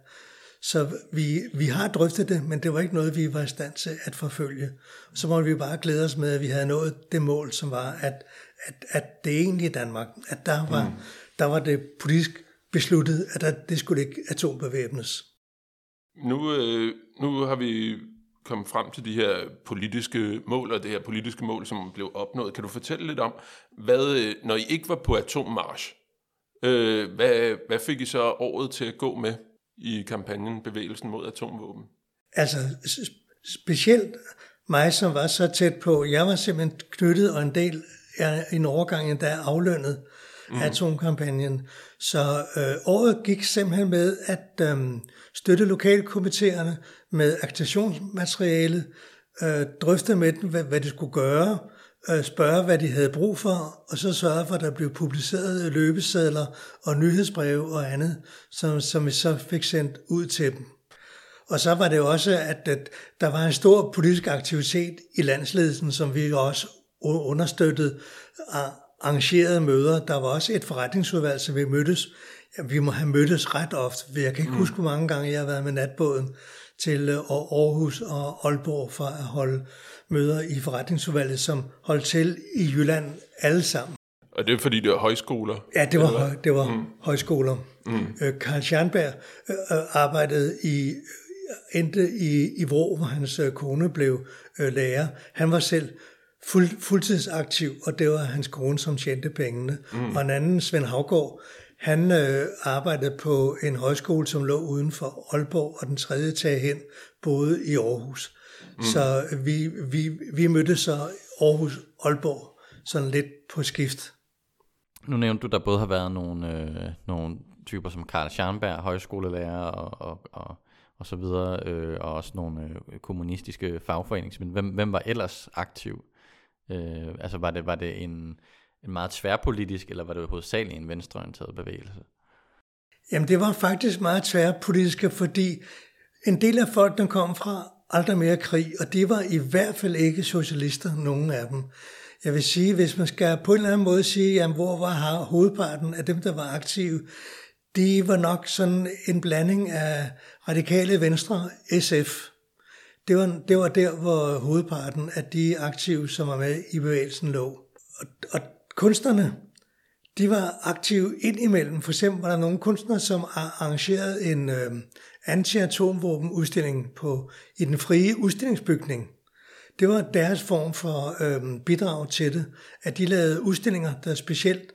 Så vi, vi har drøftet det, men det var ikke noget, vi var i stand til at forfølge. Så må vi bare glæde os med, at vi havde nået det mål, som var, at, at, at det egentlig i Danmark, at der var, mm. der var det politisk besluttet, at der, det skulle ikke atombevæbnes. Nu, øh, nu har vi kommet frem til de her politiske mål, og det her politiske mål, som blev opnået. Kan du fortælle lidt om, hvad, øh, når I ikke var på atommarsch, øh, hvad, hvad fik I så året til at gå med i kampagnen Bevægelsen mod atomvåben? Altså specielt mig, som var så tæt på, jeg var simpelthen knyttet og en del af en overgang, der er aflønnet af atomkampagnen. Så øh, året gik simpelthen med at øh, støtte lokalkomiteerne med agitationsmateriale, øh, drøfte med dem, hvad, hvad de skulle gøre, øh, spørge, hvad de havde brug for, og så sørge for, at der blev publiceret løbesedler og nyhedsbreve og andet, som, som vi så fik sendt ud til dem. Og så var det også, at, at der var en stor politisk aktivitet i landsledelsen, som vi også understøttede og arrangerede møder. Der var også et forretningsudvalg, som vi mødtes. Ja, vi må have mødtes ret ofte. for Jeg kan ikke mm. huske, hvor mange gange jeg har været med natbåden til øh, Aarhus og Aalborg for at holde møder i forretningsudvalget, som holdt til i Jylland alle sammen. Og det er fordi, det er højskoler. Ja, det var, høj, det var mm. højskoler. Mm. Øh, Karl Scharnberg øh, øh, arbejdede i, endte i, i Vrå, hvor hans øh, kone blev øh, lærer. Han var selv fuld, fuldtidsaktiv, og det var hans kone, som tjente pengene. Mm. Og en anden, Svend Havgård, han øh, arbejdede på en højskole, som lå uden for Aalborg, og den tredje tag hen boede i Aarhus. Mm. Så vi, vi, vi mødtes så Aarhus-Aalborg sådan lidt på skift. Nu nævnte du, der både har været nogle, øh, nogle typer som Karl Scharnberg, højskolelærer og, og, og, og så videre, øh, og også nogle øh, kommunistiske fagforeningsmænd. Hvem, hvem var ellers aktiv? Øh, altså var det, var det en, en meget tværpolitisk, eller var det hovedsageligt en venstreorienteret bevægelse? Jamen det var faktisk meget tværpolitiske, fordi en del af folk, der kom fra aldrig mere krig, og de var i hvert fald ikke socialister, nogen af dem. Jeg vil sige, hvis man skal på en eller anden måde sige, jamen, hvor var hovedparten af dem, der var aktive, de var nok sådan en blanding af radikale venstre, SF. Det var, det var der, hvor hovedparten af de aktive, som var med i bevægelsen, lå. Og, og kunstnerne, de var aktive indimellem. For eksempel var der nogle kunstnere, som arrangerede en øh, anti-atomvåben-udstilling på, i den frie udstillingsbygning. Det var deres form for øh, bidrag til det, at de lavede udstillinger, der specielt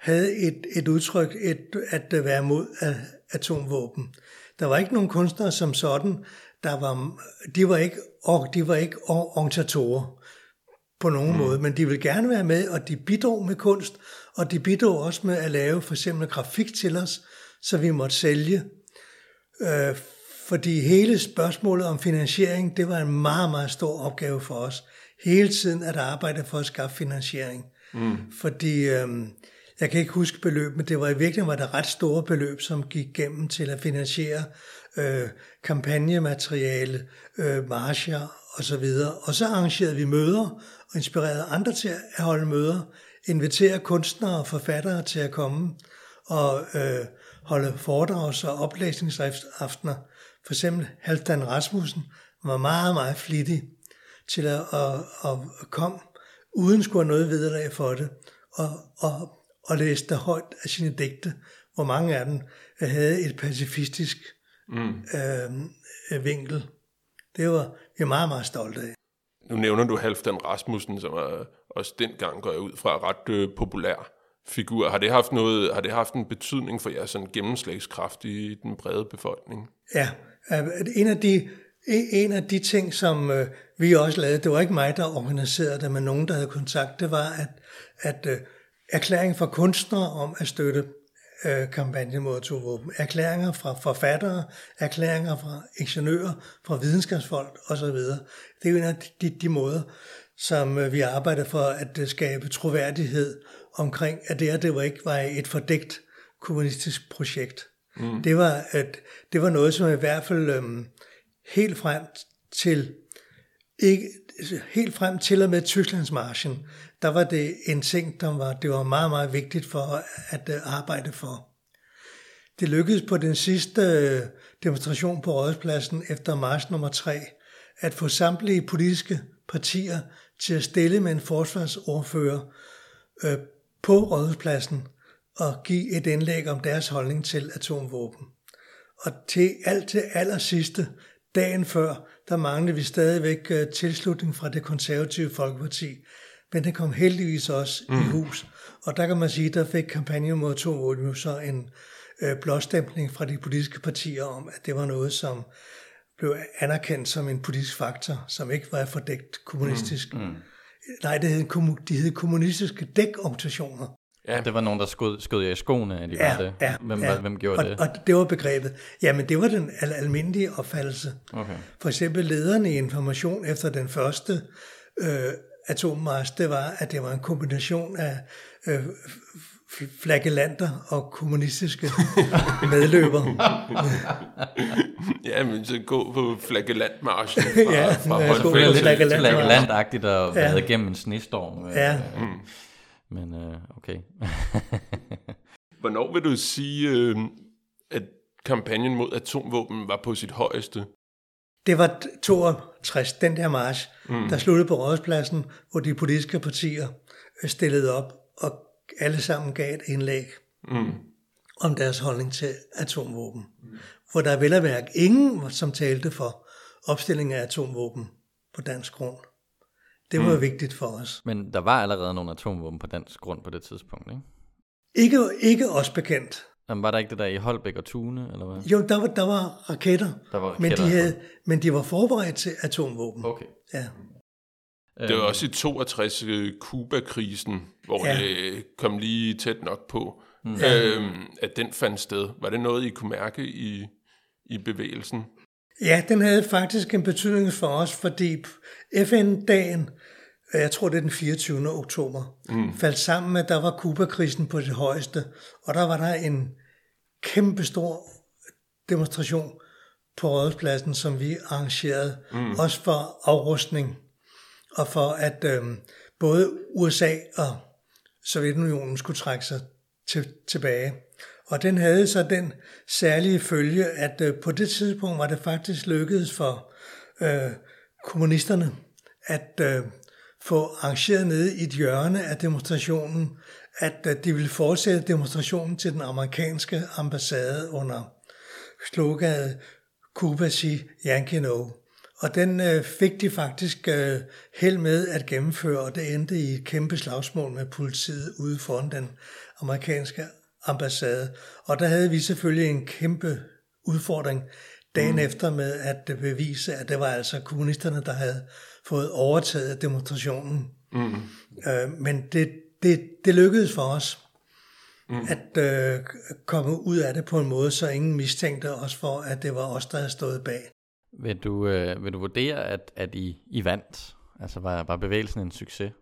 havde et, et udtryk, et, at øh, være mod atomvåben. Der var ikke nogen kunstnere som sådan, der var, de var ikke, og de var ikke organisatorer på nogen mm. måde, men de vil gerne være med, og de bidrog med kunst, og de bidrog også med at lave for eksempel grafik til os, så vi måtte sælge. Øh, fordi hele spørgsmålet om finansiering, det var en meget, meget stor opgave for os. Hele tiden at arbejde for at skaffe finansiering. Mm. Fordi øh, jeg kan ikke huske beløb, men det var i virkeligheden var der ret store beløb, som gik gennem til at finansiere øh, kampagnemateriale, øh, marcher og så videre. Og så arrangerede vi møder og inspirerede andre til at holde møder, invitere kunstnere og forfattere til at komme og øh, holde foredrags- og oplæsningsaftener. For eksempel Halvdan Rasmussen var meget, meget flittig til at, at, at komme uden skulle have noget vederlag for det, og, og, og læste højt af sine digte, hvor mange af dem havde et pacifistisk mm. øh, vinkel. Det var vi meget, meget stolte af. Nu nævner du Halvdan Rasmussen, som er også dengang går jeg ud fra ret øh, populær figur. Har det haft noget, har det haft en betydning for jeres sådan gennemslagskraft i den brede befolkning? Ja, øh, en af de, e, en af de ting, som øh, vi også lavede, det var ikke mig, der organiserede det, men nogen, der havde kontakt, det var, at, at øh, erklæring fra kunstnere om at støtte øh, kampagne mod atomvåben. Erklæringer fra forfattere, erklæringer fra ingeniører, fra videnskabsfolk osv. Det er jo en af de, de måder, som øh, vi arbejder for at øh, skabe troværdighed omkring, at det her det var ikke var et fordækt kommunistisk projekt. Mm. Det, var, at, det var noget, som i hvert fald øhm, helt frem til ikke, helt frem til og med Tysklandsmarschen, der var det en ting, der var, det var meget, meget vigtigt for at øh, arbejde for. Det lykkedes på den sidste øh, demonstration på Rådhuspladsen efter mars nummer 3, at få samtlige politiske partier til at stille med en forsvarsordfører øh, på Rådhuspladsen og give et indlæg om deres holdning til atomvåben. Og til alt til allersidste, dagen før, der manglede vi stadigvæk øh, tilslutning fra det konservative Folkeparti, men det kom heldigvis også mm. i hus. Og der kan man sige, der fik kampagnen mod atomvåben jo så en øh, blåstempling fra de politiske partier om, at det var noget, som blev anerkendt som en politisk faktor, som ikke var fordækt kommunistisk. Mm. Mm. Nej, det hed, de hed kommunistiske dækorganisationer. Ja. Det var nogen, der skød, skød jer i skoene, at de ja, var det. Ja, hvem, ja. hvem gjorde og, det? Og det var begrebet. Jamen, det var den al- almindelige opfattelse. Okay. For eksempel lederen i information efter den første øh, atommars, det var, at det var en kombination af øh, flagellanter og kommunistiske *laughs* medløbere. ja, men så gå på flagellantmarschen fra, *laughs* ja, fra ja, Holfeldt. Flagellantagtigt og ja. været igennem en snestorm. Ja. Mm. Men øh, okay. *laughs* Hvornår vil du sige, øh, at kampagnen mod atomvåben var på sit højeste? Det var 62, den der march, mm. der sluttede på Rådspladsen, hvor de politiske partier øh, stillede op, og alle sammen gav et indlæg mm. om deres holdning til atomvåben. Mm. Hvor der vel at mærke ingen, som talte for opstilling af atomvåben på dansk grund. Det var mm. vigtigt for os. Men der var allerede nogle atomvåben på dansk grund på det tidspunkt, ikke? Ikke, ikke os bekendt. Jamen, var der ikke det der i Holbæk og Tune, eller hvad? Jo, der var, der var raketter, der var raketter men, de havde, men de var forberedt til atomvåben. Okay. Ja. Det var også i 62 øh, Kuba-krisen, hvor ja. det kom lige tæt nok på, mm. øhm, at den fandt sted. Var det noget, I kunne mærke i, i bevægelsen? Ja, den havde faktisk en betydning for os, fordi FN-dagen, jeg tror det er den 24. oktober, mm. faldt sammen med, at der var Kuba-krisen på det højeste, og der var der en kæmpe stor demonstration på Rådhuspladsen, som vi arrangerede, mm. også for afrustning, og for at øh, både USA og Sovjetunionen skulle trække sig til, tilbage. Og den havde så den særlige følge, at øh, på det tidspunkt var det faktisk lykkedes for øh, kommunisterne at øh, få arrangeret nede i et hjørne af demonstrationen at øh, de ville fortsætte demonstrationen til den amerikanske ambassade under sloganet Cuba si Yankee no. Og den øh, fik de faktisk øh, held med at gennemføre, og det endte i et kæmpe slagsmål med politiet ude foran den amerikanske ambassade. Og der havde vi selvfølgelig en kæmpe udfordring dagen mm. efter med at bevise, at det var altså kommunisterne, der havde fået overtaget demonstrationen. Mm. Øh, men det, det, det lykkedes for os mm. at øh, komme ud af det på en måde, så ingen mistænkte os for, at det var os, der havde stået bag. Vil du, øh, vil du vurdere, at, at I, I vandt? Altså var, var bevægelsen en succes?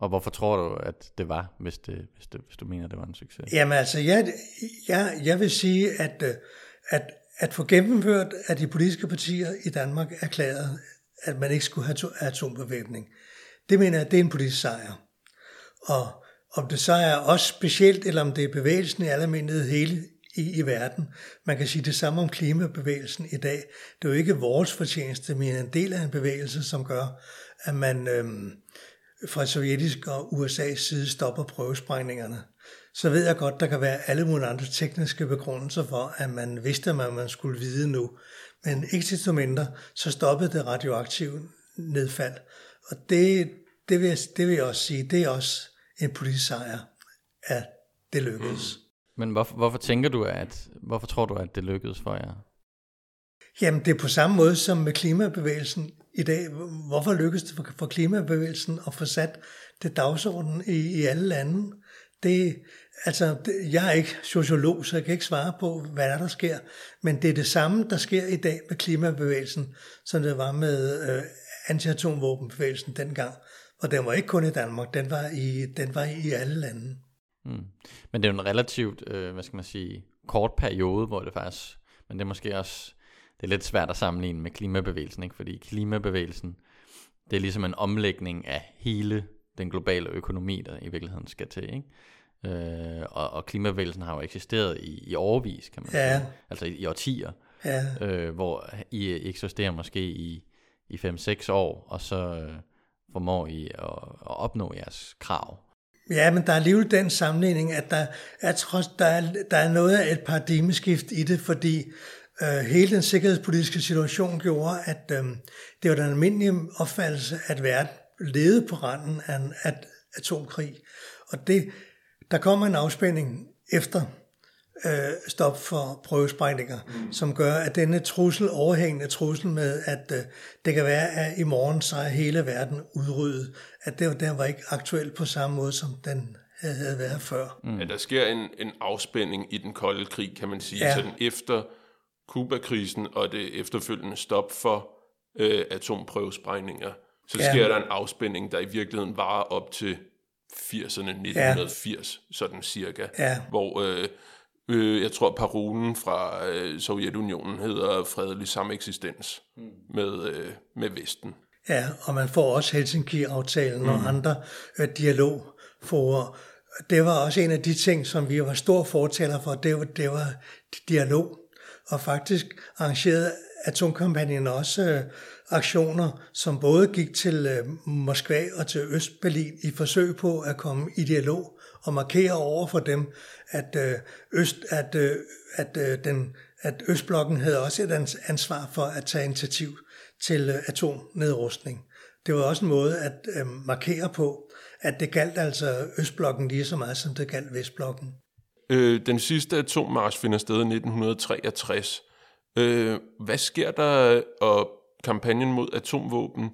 Og hvorfor tror du, at det var, hvis, det, hvis, det, hvis du mener, det var en succes? Jamen altså, jeg, jeg, jeg vil sige, at, øh, at, at få gennemført, at de politiske partier i Danmark erklærede, at man ikke skulle have atombevæbning, det mener jeg, det er en politisk sejr. Og om det så er også specielt, eller om det er bevægelsen i almindelighed hele i, i verden. Man kan sige det samme om klimabevægelsen i dag. Det er jo ikke vores fortjeneste, men en del af en bevægelse, som gør, at man øhm, fra sovjetisk og USA's side stopper prøvesprængningerne. Så ved jeg godt, der kan være alle mulige andre tekniske begrundelser for, at man vidste, hvad man skulle vide nu. Men ikke til mindre, så stoppede det radioaktive nedfald. Og det, det, vil, jeg, det vil jeg også sige, det er også en politisk sejr, at det lykkedes. Mm. Men hvorfor, hvorfor tænker du, at, hvorfor tror du, at det lykkedes for jer? Jamen, det er på samme måde som med klimabevægelsen i dag. Hvorfor lykkedes det for, for klimabevægelsen at få sat det dagsorden i, i alle lande? Det, altså, jeg er ikke sociolog, så jeg kan ikke svare på, hvad der, der sker. Men det er det samme, der sker i dag med klimabevægelsen, som det var med øh, antiatomvåbenbevægelsen dengang. Og den var ikke kun i Danmark, den var i, den var i alle lande. Mm. Men det er jo en relativt, øh, hvad skal man sige, kort periode, hvor det faktisk, men det er måske også, det er lidt svært at sammenligne med klimabevægelsen, ikke? fordi klimabevægelsen, det er ligesom en omlægning af hele den globale økonomi, der i virkeligheden skal til. Ikke? Øh, og, og klimabevægelsen har jo eksisteret i, i overvis, kan man ja. sige. Altså i, i årtier. Ja. Øh, hvor I eksisterer måske i, i 5-6 år, og så, øh, formår I at, at opnå jeres krav? Ja, men der er alligevel den sammenligning, at der er, trods, der er, der er noget af et paradigmeskift i det, fordi øh, hele den sikkerhedspolitiske situation gjorde, at øh, det var den almindelige opfattelse, at verden levede på randen af en at, atomkrig. Og det, der kommer en afspænding efter øh, stop for prøvesprængninger, mm. som gør, at denne trussel, overhængende trussel med, at øh, det kan være, at i morgen så er hele verden udryddet, at det, der var ikke aktuelt på samme måde, som den havde været før. Mm. Ja, der sker en, en afspænding i den kolde krig, kan man sige, ja. sådan efter Kuba-krisen og det efterfølgende stop for øh, atomprøvesprængninger, så ja. sker der en afspænding, der i virkeligheden varer op til 80'erne, 1980, ja. sådan cirka, ja. hvor øh, Øh, jeg tror, parolen fra øh, Sovjetunionen hedder fredelig sameksistens mm. med, øh, med Vesten. Ja, og man får også Helsinki-aftalen mm. og andre øh, dialogforer. Det var også en af de ting, som vi var stor fortaler for, det var, det var dialog. Og faktisk arrangerede atomkampagnen også øh, aktioner, som både gik til øh, Moskva og til Østberlin i forsøg på at komme i dialog og markere over for dem, at, øh, øst, at, øh, at, den, at Østblokken havde også et ansvar for at tage initiativ til atomnedrustning. Det var også en måde at markere på, at det galt altså Østblokken lige så meget, som det galt Vestblokken. Øh, den sidste atommars finder sted i 1963. Øh, hvad sker der, og kampagnen mod atomvåben,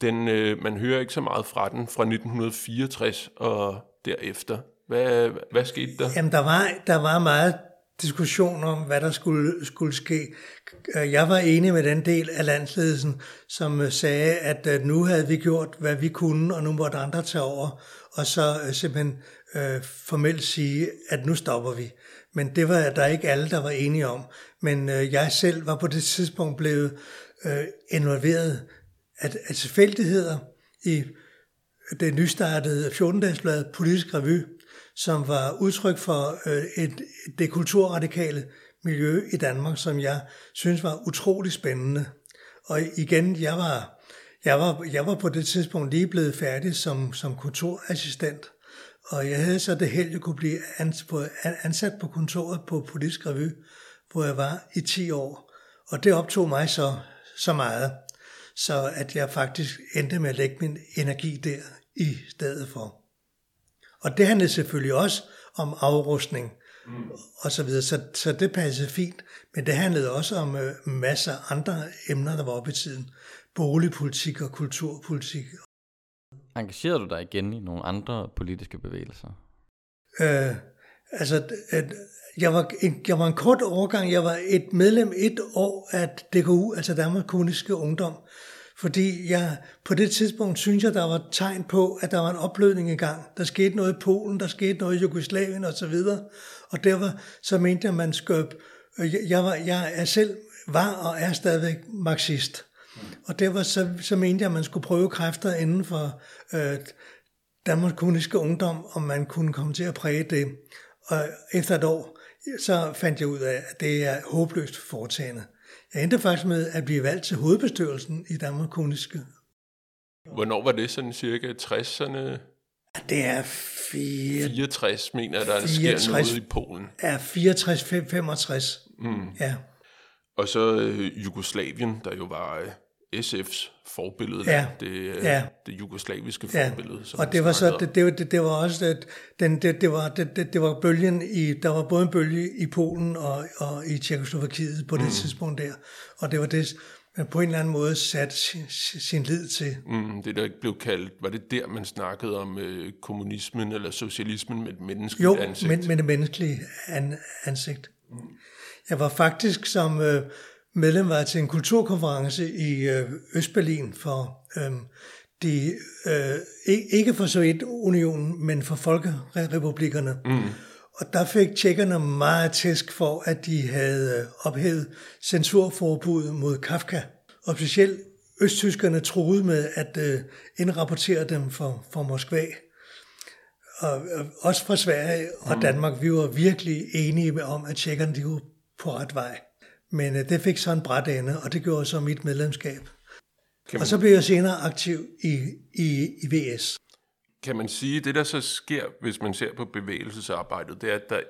den, øh, man hører ikke så meget fra den fra 1964 og derefter. Hvad, hvad skete der? Jamen, der var, der var meget diskussion om, hvad der skulle, skulle ske. Jeg var enig med den del af landsledelsen, som øh, sagde, at øh, nu havde vi gjort, hvad vi kunne, og nu måtte andre tage over, og så øh, simpelthen øh, formelt sige, at nu stopper vi. Men det var der ikke alle, der var enige om. Men øh, jeg selv var på det tidspunkt blevet øh, involveret af, af tilfældigheder i det nystartede 14-dagsblad Politisk Revy, som var udtryk for øh, et, det kulturradikale miljø i Danmark, som jeg synes var utrolig spændende. Og igen, jeg var, jeg var, jeg var på det tidspunkt lige blevet færdig som, som kulturassistent, og jeg havde så det held, at jeg kunne blive ansat på kontoret på Politisk Revy, hvor jeg var i 10 år. Og det optog mig så, så meget, så at jeg faktisk endte med at lægge min energi der i stedet for. Og det handlede selvfølgelig også om afrustning mm. og så videre, så, så det passede fint. Men det handlede også om øh, masser af andre emner, der var oppe i tiden. Boligpolitik og kulturpolitik. Engagerede du dig igen i nogle andre politiske bevægelser? Øh, altså, at jeg var, en, jeg var en kort overgang. Jeg var et medlem et år af DKU, altså Danmarks Kommunistiske Ungdom. Fordi jeg, på det tidspunkt synes jeg, der var tegn på, at der var en opløsning i gang. Der skete noget i Polen, der skete noget i Jugoslavien osv. Og derfor så mente jeg, at man skøb, øh, Jeg, var, jeg er selv var og er stadigvæk marxist. Og derfor så, så mente jeg, at man skulle prøve kræfter inden for øh, Danmarks Kommunistiske Ungdom, om man kunne komme til at præge det. Og efter et år, så fandt jeg ud af, at det er håbløst foretagende. Jeg endte faktisk med at blive valgt til hovedbestyrelsen i Danmark Kommunistiske. Hvornår var det sådan cirka 60'erne? Det er fire, 64, mener jeg, der 64, sker noget i Polen. Ja, 64-65. Mm. Ja. Og så øh, Jugoslavien, der jo var øh, SF's forbillede, ja. det, øh, ja. det jugoslaviske forbillede. Ja. og det var så det, det, det, det var også det, den det, det var det, det, det var bølgen i der var både en bølge i Polen og, og i Tjekkoslovakiet på det mm. tidspunkt der, og det var det man på en eller anden måde satte sin, sin lid til. Mm, det der blev kaldt, var det der, man snakkede om øh, kommunismen eller socialismen med et menneskeligt jo, ansigt? Jo, med, med det menneskelige an, ansigt. Mm. Jeg var faktisk som øh, medlem var til en kulturkonference i øh, Østberlin for øh, de, øh, ikke for Sovjetunionen, men for folkerepublikkerne. Mm. Og der fik tjekkerne meget tæsk for, at de havde øh, ophævet censurforbuddet mod Kafka. Og specielt østtyskerne troede med at øh, indrapportere dem for, for Moskva. Og, og også fra Sverige og mm. Danmark, vi var virkelig enige om, at tjekkerne de var på ret vej. Men øh, det fik så en bræt ende, og det gjorde så mit medlemskab. man... Og så blev jeg senere aktiv i, i, i VS. Kan man sige, det der så sker, hvis man ser på bevægelsesarbejdet, det er, at der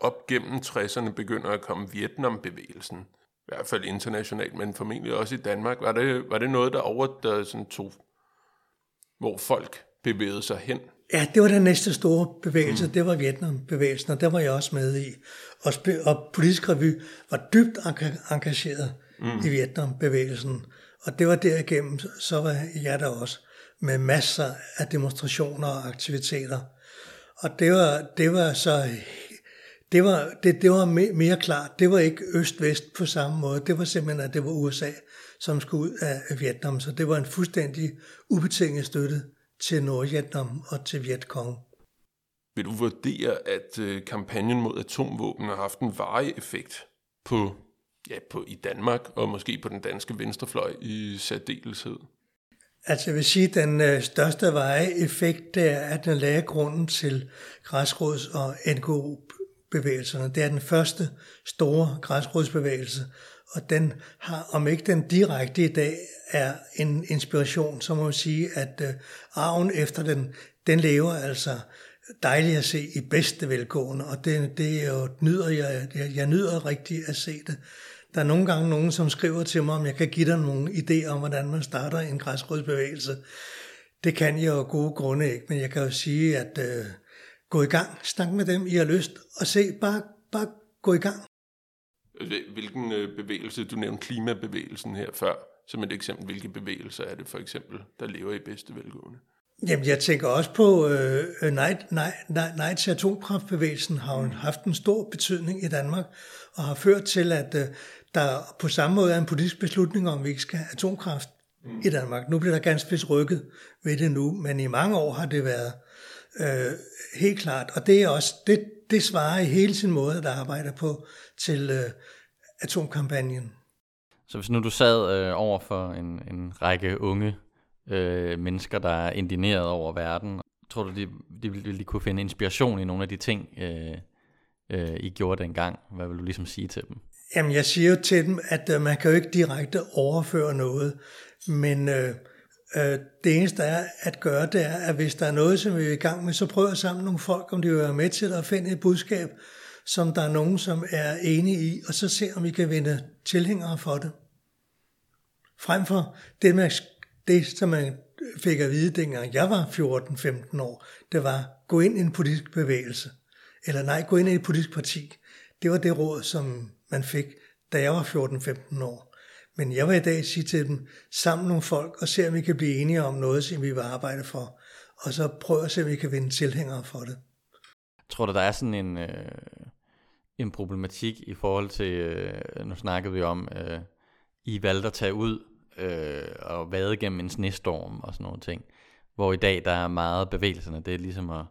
op gennem 60'erne begynder at komme Vietnam-bevægelsen. I hvert fald internationalt, men formentlig også i Danmark. Var det, var det noget, der over der sådan tog, hvor folk bevægede sig hen? Ja, det var den næste store bevægelse, mm. det var Vietnam-bevægelsen, og der var jeg også med i. Og, og Politisk Revy var dybt engageret mm. i Vietnam-bevægelsen, og det var derigennem, så var jeg der også, med masser af demonstrationer og aktiviteter. Og det var, det var så det var, det, det var mere klart. Det var ikke øst-vest på samme måde. Det var simpelthen, at det var USA, som skulle ud af Vietnam. Så det var en fuldstændig ubetinget støtte til Nordvietnam og til Vietcong. Vil du vurdere, at øh, kampagnen mod atomvåben har haft en varig effekt på, ja, på i Danmark og måske på den danske venstrefløj i særdeleshed? Altså jeg vil sige, at den øh, største veje effekt det er, at den lagde grunden til græsrods- og NGO-bevægelserne. Det er den første store græsrodsbevægelse, og den har, om ikke den direkte i dag er en inspiration, så må man sige, at øh, arven efter den, den lever altså dejligt at se i bedste velgående, og det, det er jo, nyder jeg, jeg, jeg nyder rigtig at se det. Der er nogle gange nogen, som skriver til mig, om jeg kan give dig nogle idéer om, hvordan man starter en græsrodsbevægelse. Det kan jeg jo gode grunde ikke, men jeg kan jo sige, at øh, gå i gang, snak med dem, I har lyst, og se, bare, bare gå i gang. Øh, hvilken øh, bevægelse, du nævnte klimabevægelsen her før, som et eksempel, hvilke bevægelser er det for eksempel, der lever i bedste velgående? Jamen, jeg tænker også på, øh, nej, nej, nej, nej til atomkraftbevægelsen har jo haft en stor betydning i Danmark, og har ført til, at øh, der på samme måde er en politisk beslutning om, at vi ikke skal have atomkraft mm. i Danmark. Nu bliver der ganske vist rykket ved det nu, men i mange år har det været øh, helt klart, og det er også, det, det svarer i hele sin måde, der arbejder på til øh, atomkampagnen. Så hvis nu du sad øh, over for en, en række unge øh, mennesker, der er indineret over verden, tror du, de, de, ville de kunne finde inspiration i nogle af de ting, øh, øh, I gjorde dengang? Hvad vil du ligesom sige til dem? Jamen, jeg siger jo til dem, at øh, man kan jo ikke direkte overføre noget, men øh, Øh, det eneste er at gøre, det er, at hvis der er noget, som vi er i gang med, så prøv at samle nogle folk, om de vil være med til at finde et budskab, som der er nogen, som er enige i, og så se, om vi kan vinde tilhængere for det. Frem for det, man, det som man fik at vide, dengang jeg var 14-15 år, det var, gå ind i en politisk bevægelse. Eller nej, gå ind i et politisk parti. Det var det råd, som man fik, da jeg var 14-15 år. Men jeg vil i dag sige til dem, sammen nogle folk, og se om vi kan blive enige om noget, som vi vil arbejde for. Og så prøve at se, om vi kan vinde tilhængere for det. Tror du, der er sådan en, øh, en problematik i forhold til, øh, nu snakkede vi om, øh, I valgte at tage ud øh, og vade gennem en snestorm og sådan nogle ting. Hvor i dag der er meget bevægelserne, det er ligesom at,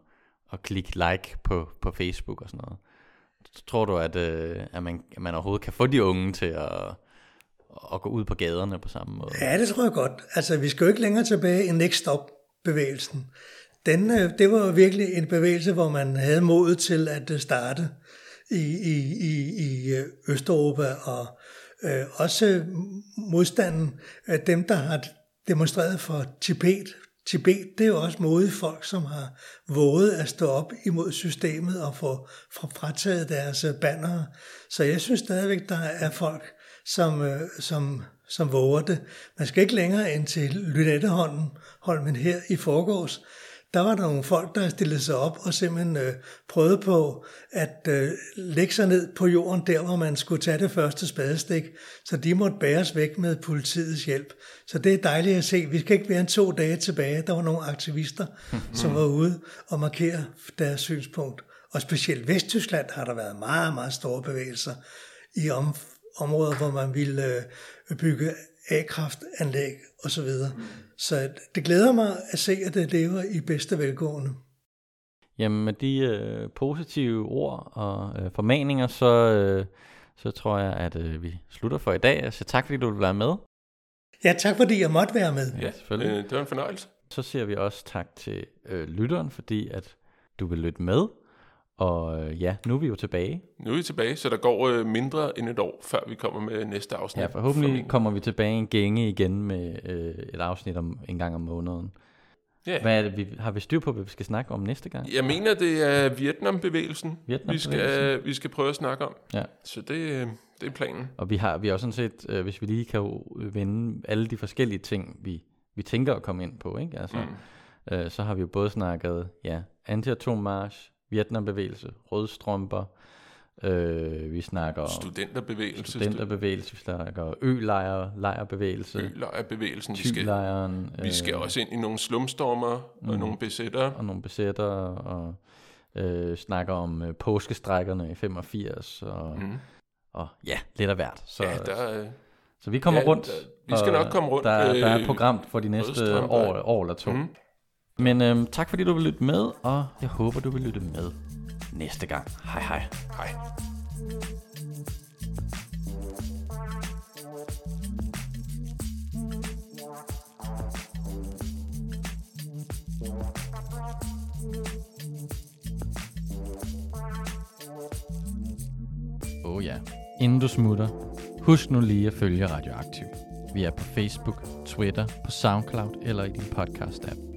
at klikke like på, på Facebook og sådan noget. Tror du, at, øh, at, man, at man overhovedet kan få de unge til at, at gå ud på gaderne på samme måde? Ja, det tror jeg godt. Altså, vi skal jo ikke længere tilbage i Next Stop-bevægelsen. Den, øh, det var virkelig en bevægelse, hvor man havde modet til at øh, starte i, i, i, i øh, Østeuropa, og øh, også modstanden af dem, der har demonstreret for Tibet. Tibet, det er jo også modige folk, som har våget at stå op imod systemet og få, få frataget deres banner. Så jeg synes stadigvæk, der er folk, som, øh, som, som våger det. Man skal ikke længere end til Lynetteholmen her i forgårs. Der var der nogle folk, der stillede sig op og simpelthen øh, prøvede på at øh, lægge sig ned på jorden der, hvor man skulle tage det første spadestik. Så de måtte bæres væk med politiets hjælp. Så det er dejligt at se. Vi skal ikke være en to dage tilbage. Der var nogle aktivister, som var ude og markere deres synspunkt. Og specielt Vesttyskland har der været meget, meget store bevægelser i om, områder, hvor man ville øh, bygge A-kraftanlæg osv. Så, så det glæder mig at se, at det lever i bedste velgående. Jamen med de øh, positive ord og øh, formaninger, så, øh, så tror jeg, at øh, vi slutter for i dag. Så tak fordi du vil være med. Ja, tak fordi jeg måtte være med. Ja, selvfølgelig. Øh, det var en fornøjelse. Så siger vi også tak til øh, lytteren, fordi at du vil lytte med. Og øh, ja, nu er vi jo tilbage. Nu er vi tilbage, så der går øh, mindre end et år, før vi kommer med næste afsnit. Ja, forhåbentlig for kommer vi tilbage en gænge igen med øh, et afsnit om en gang om måneden. Ja. Hvad er det, vi, har vi styr på, hvad vi skal snakke om næste gang? Jeg mener, det er Vietnam-bevægelsen, Vietnam vi, skal, vi skal prøve at snakke om. Ja. Så det, øh, det er planen. Og vi har, vi har også sådan set, øh, hvis vi lige kan vende alle de forskellige ting, vi, vi tænker at komme ind på, ikke? Altså, mm. øh, så har vi jo både snakket ja, anti-atommarsch, Vietnambevægelse, rødstrømper, øh, vi snakker studenterbevægelse, studenterbevægelse, vi snakker ø-lejr, lejrbevægelse, ø-lejrbevægelsen, vi skal, vi skal øh, også ind i nogle slumstormer mm, og nogle besætter. Og nogle besætter, og øh, snakker om øh, påskestrækkerne i 85, og, mm. og ja, lidt af hvert. Så, ja, der, øh, så vi kommer ja, rundt. Der, vi skal nok komme rundt. Der, der er et program for de næste år, år eller to. Mm. Men øhm, tak fordi du vil lytte med, og jeg håber du vil lytte med næste gang. Hej hej. Hej. Oh ja. Inden du smutter, husk nu lige at følge Radioaktiv. Vi er på Facebook, Twitter, på SoundCloud eller i din podcast-app.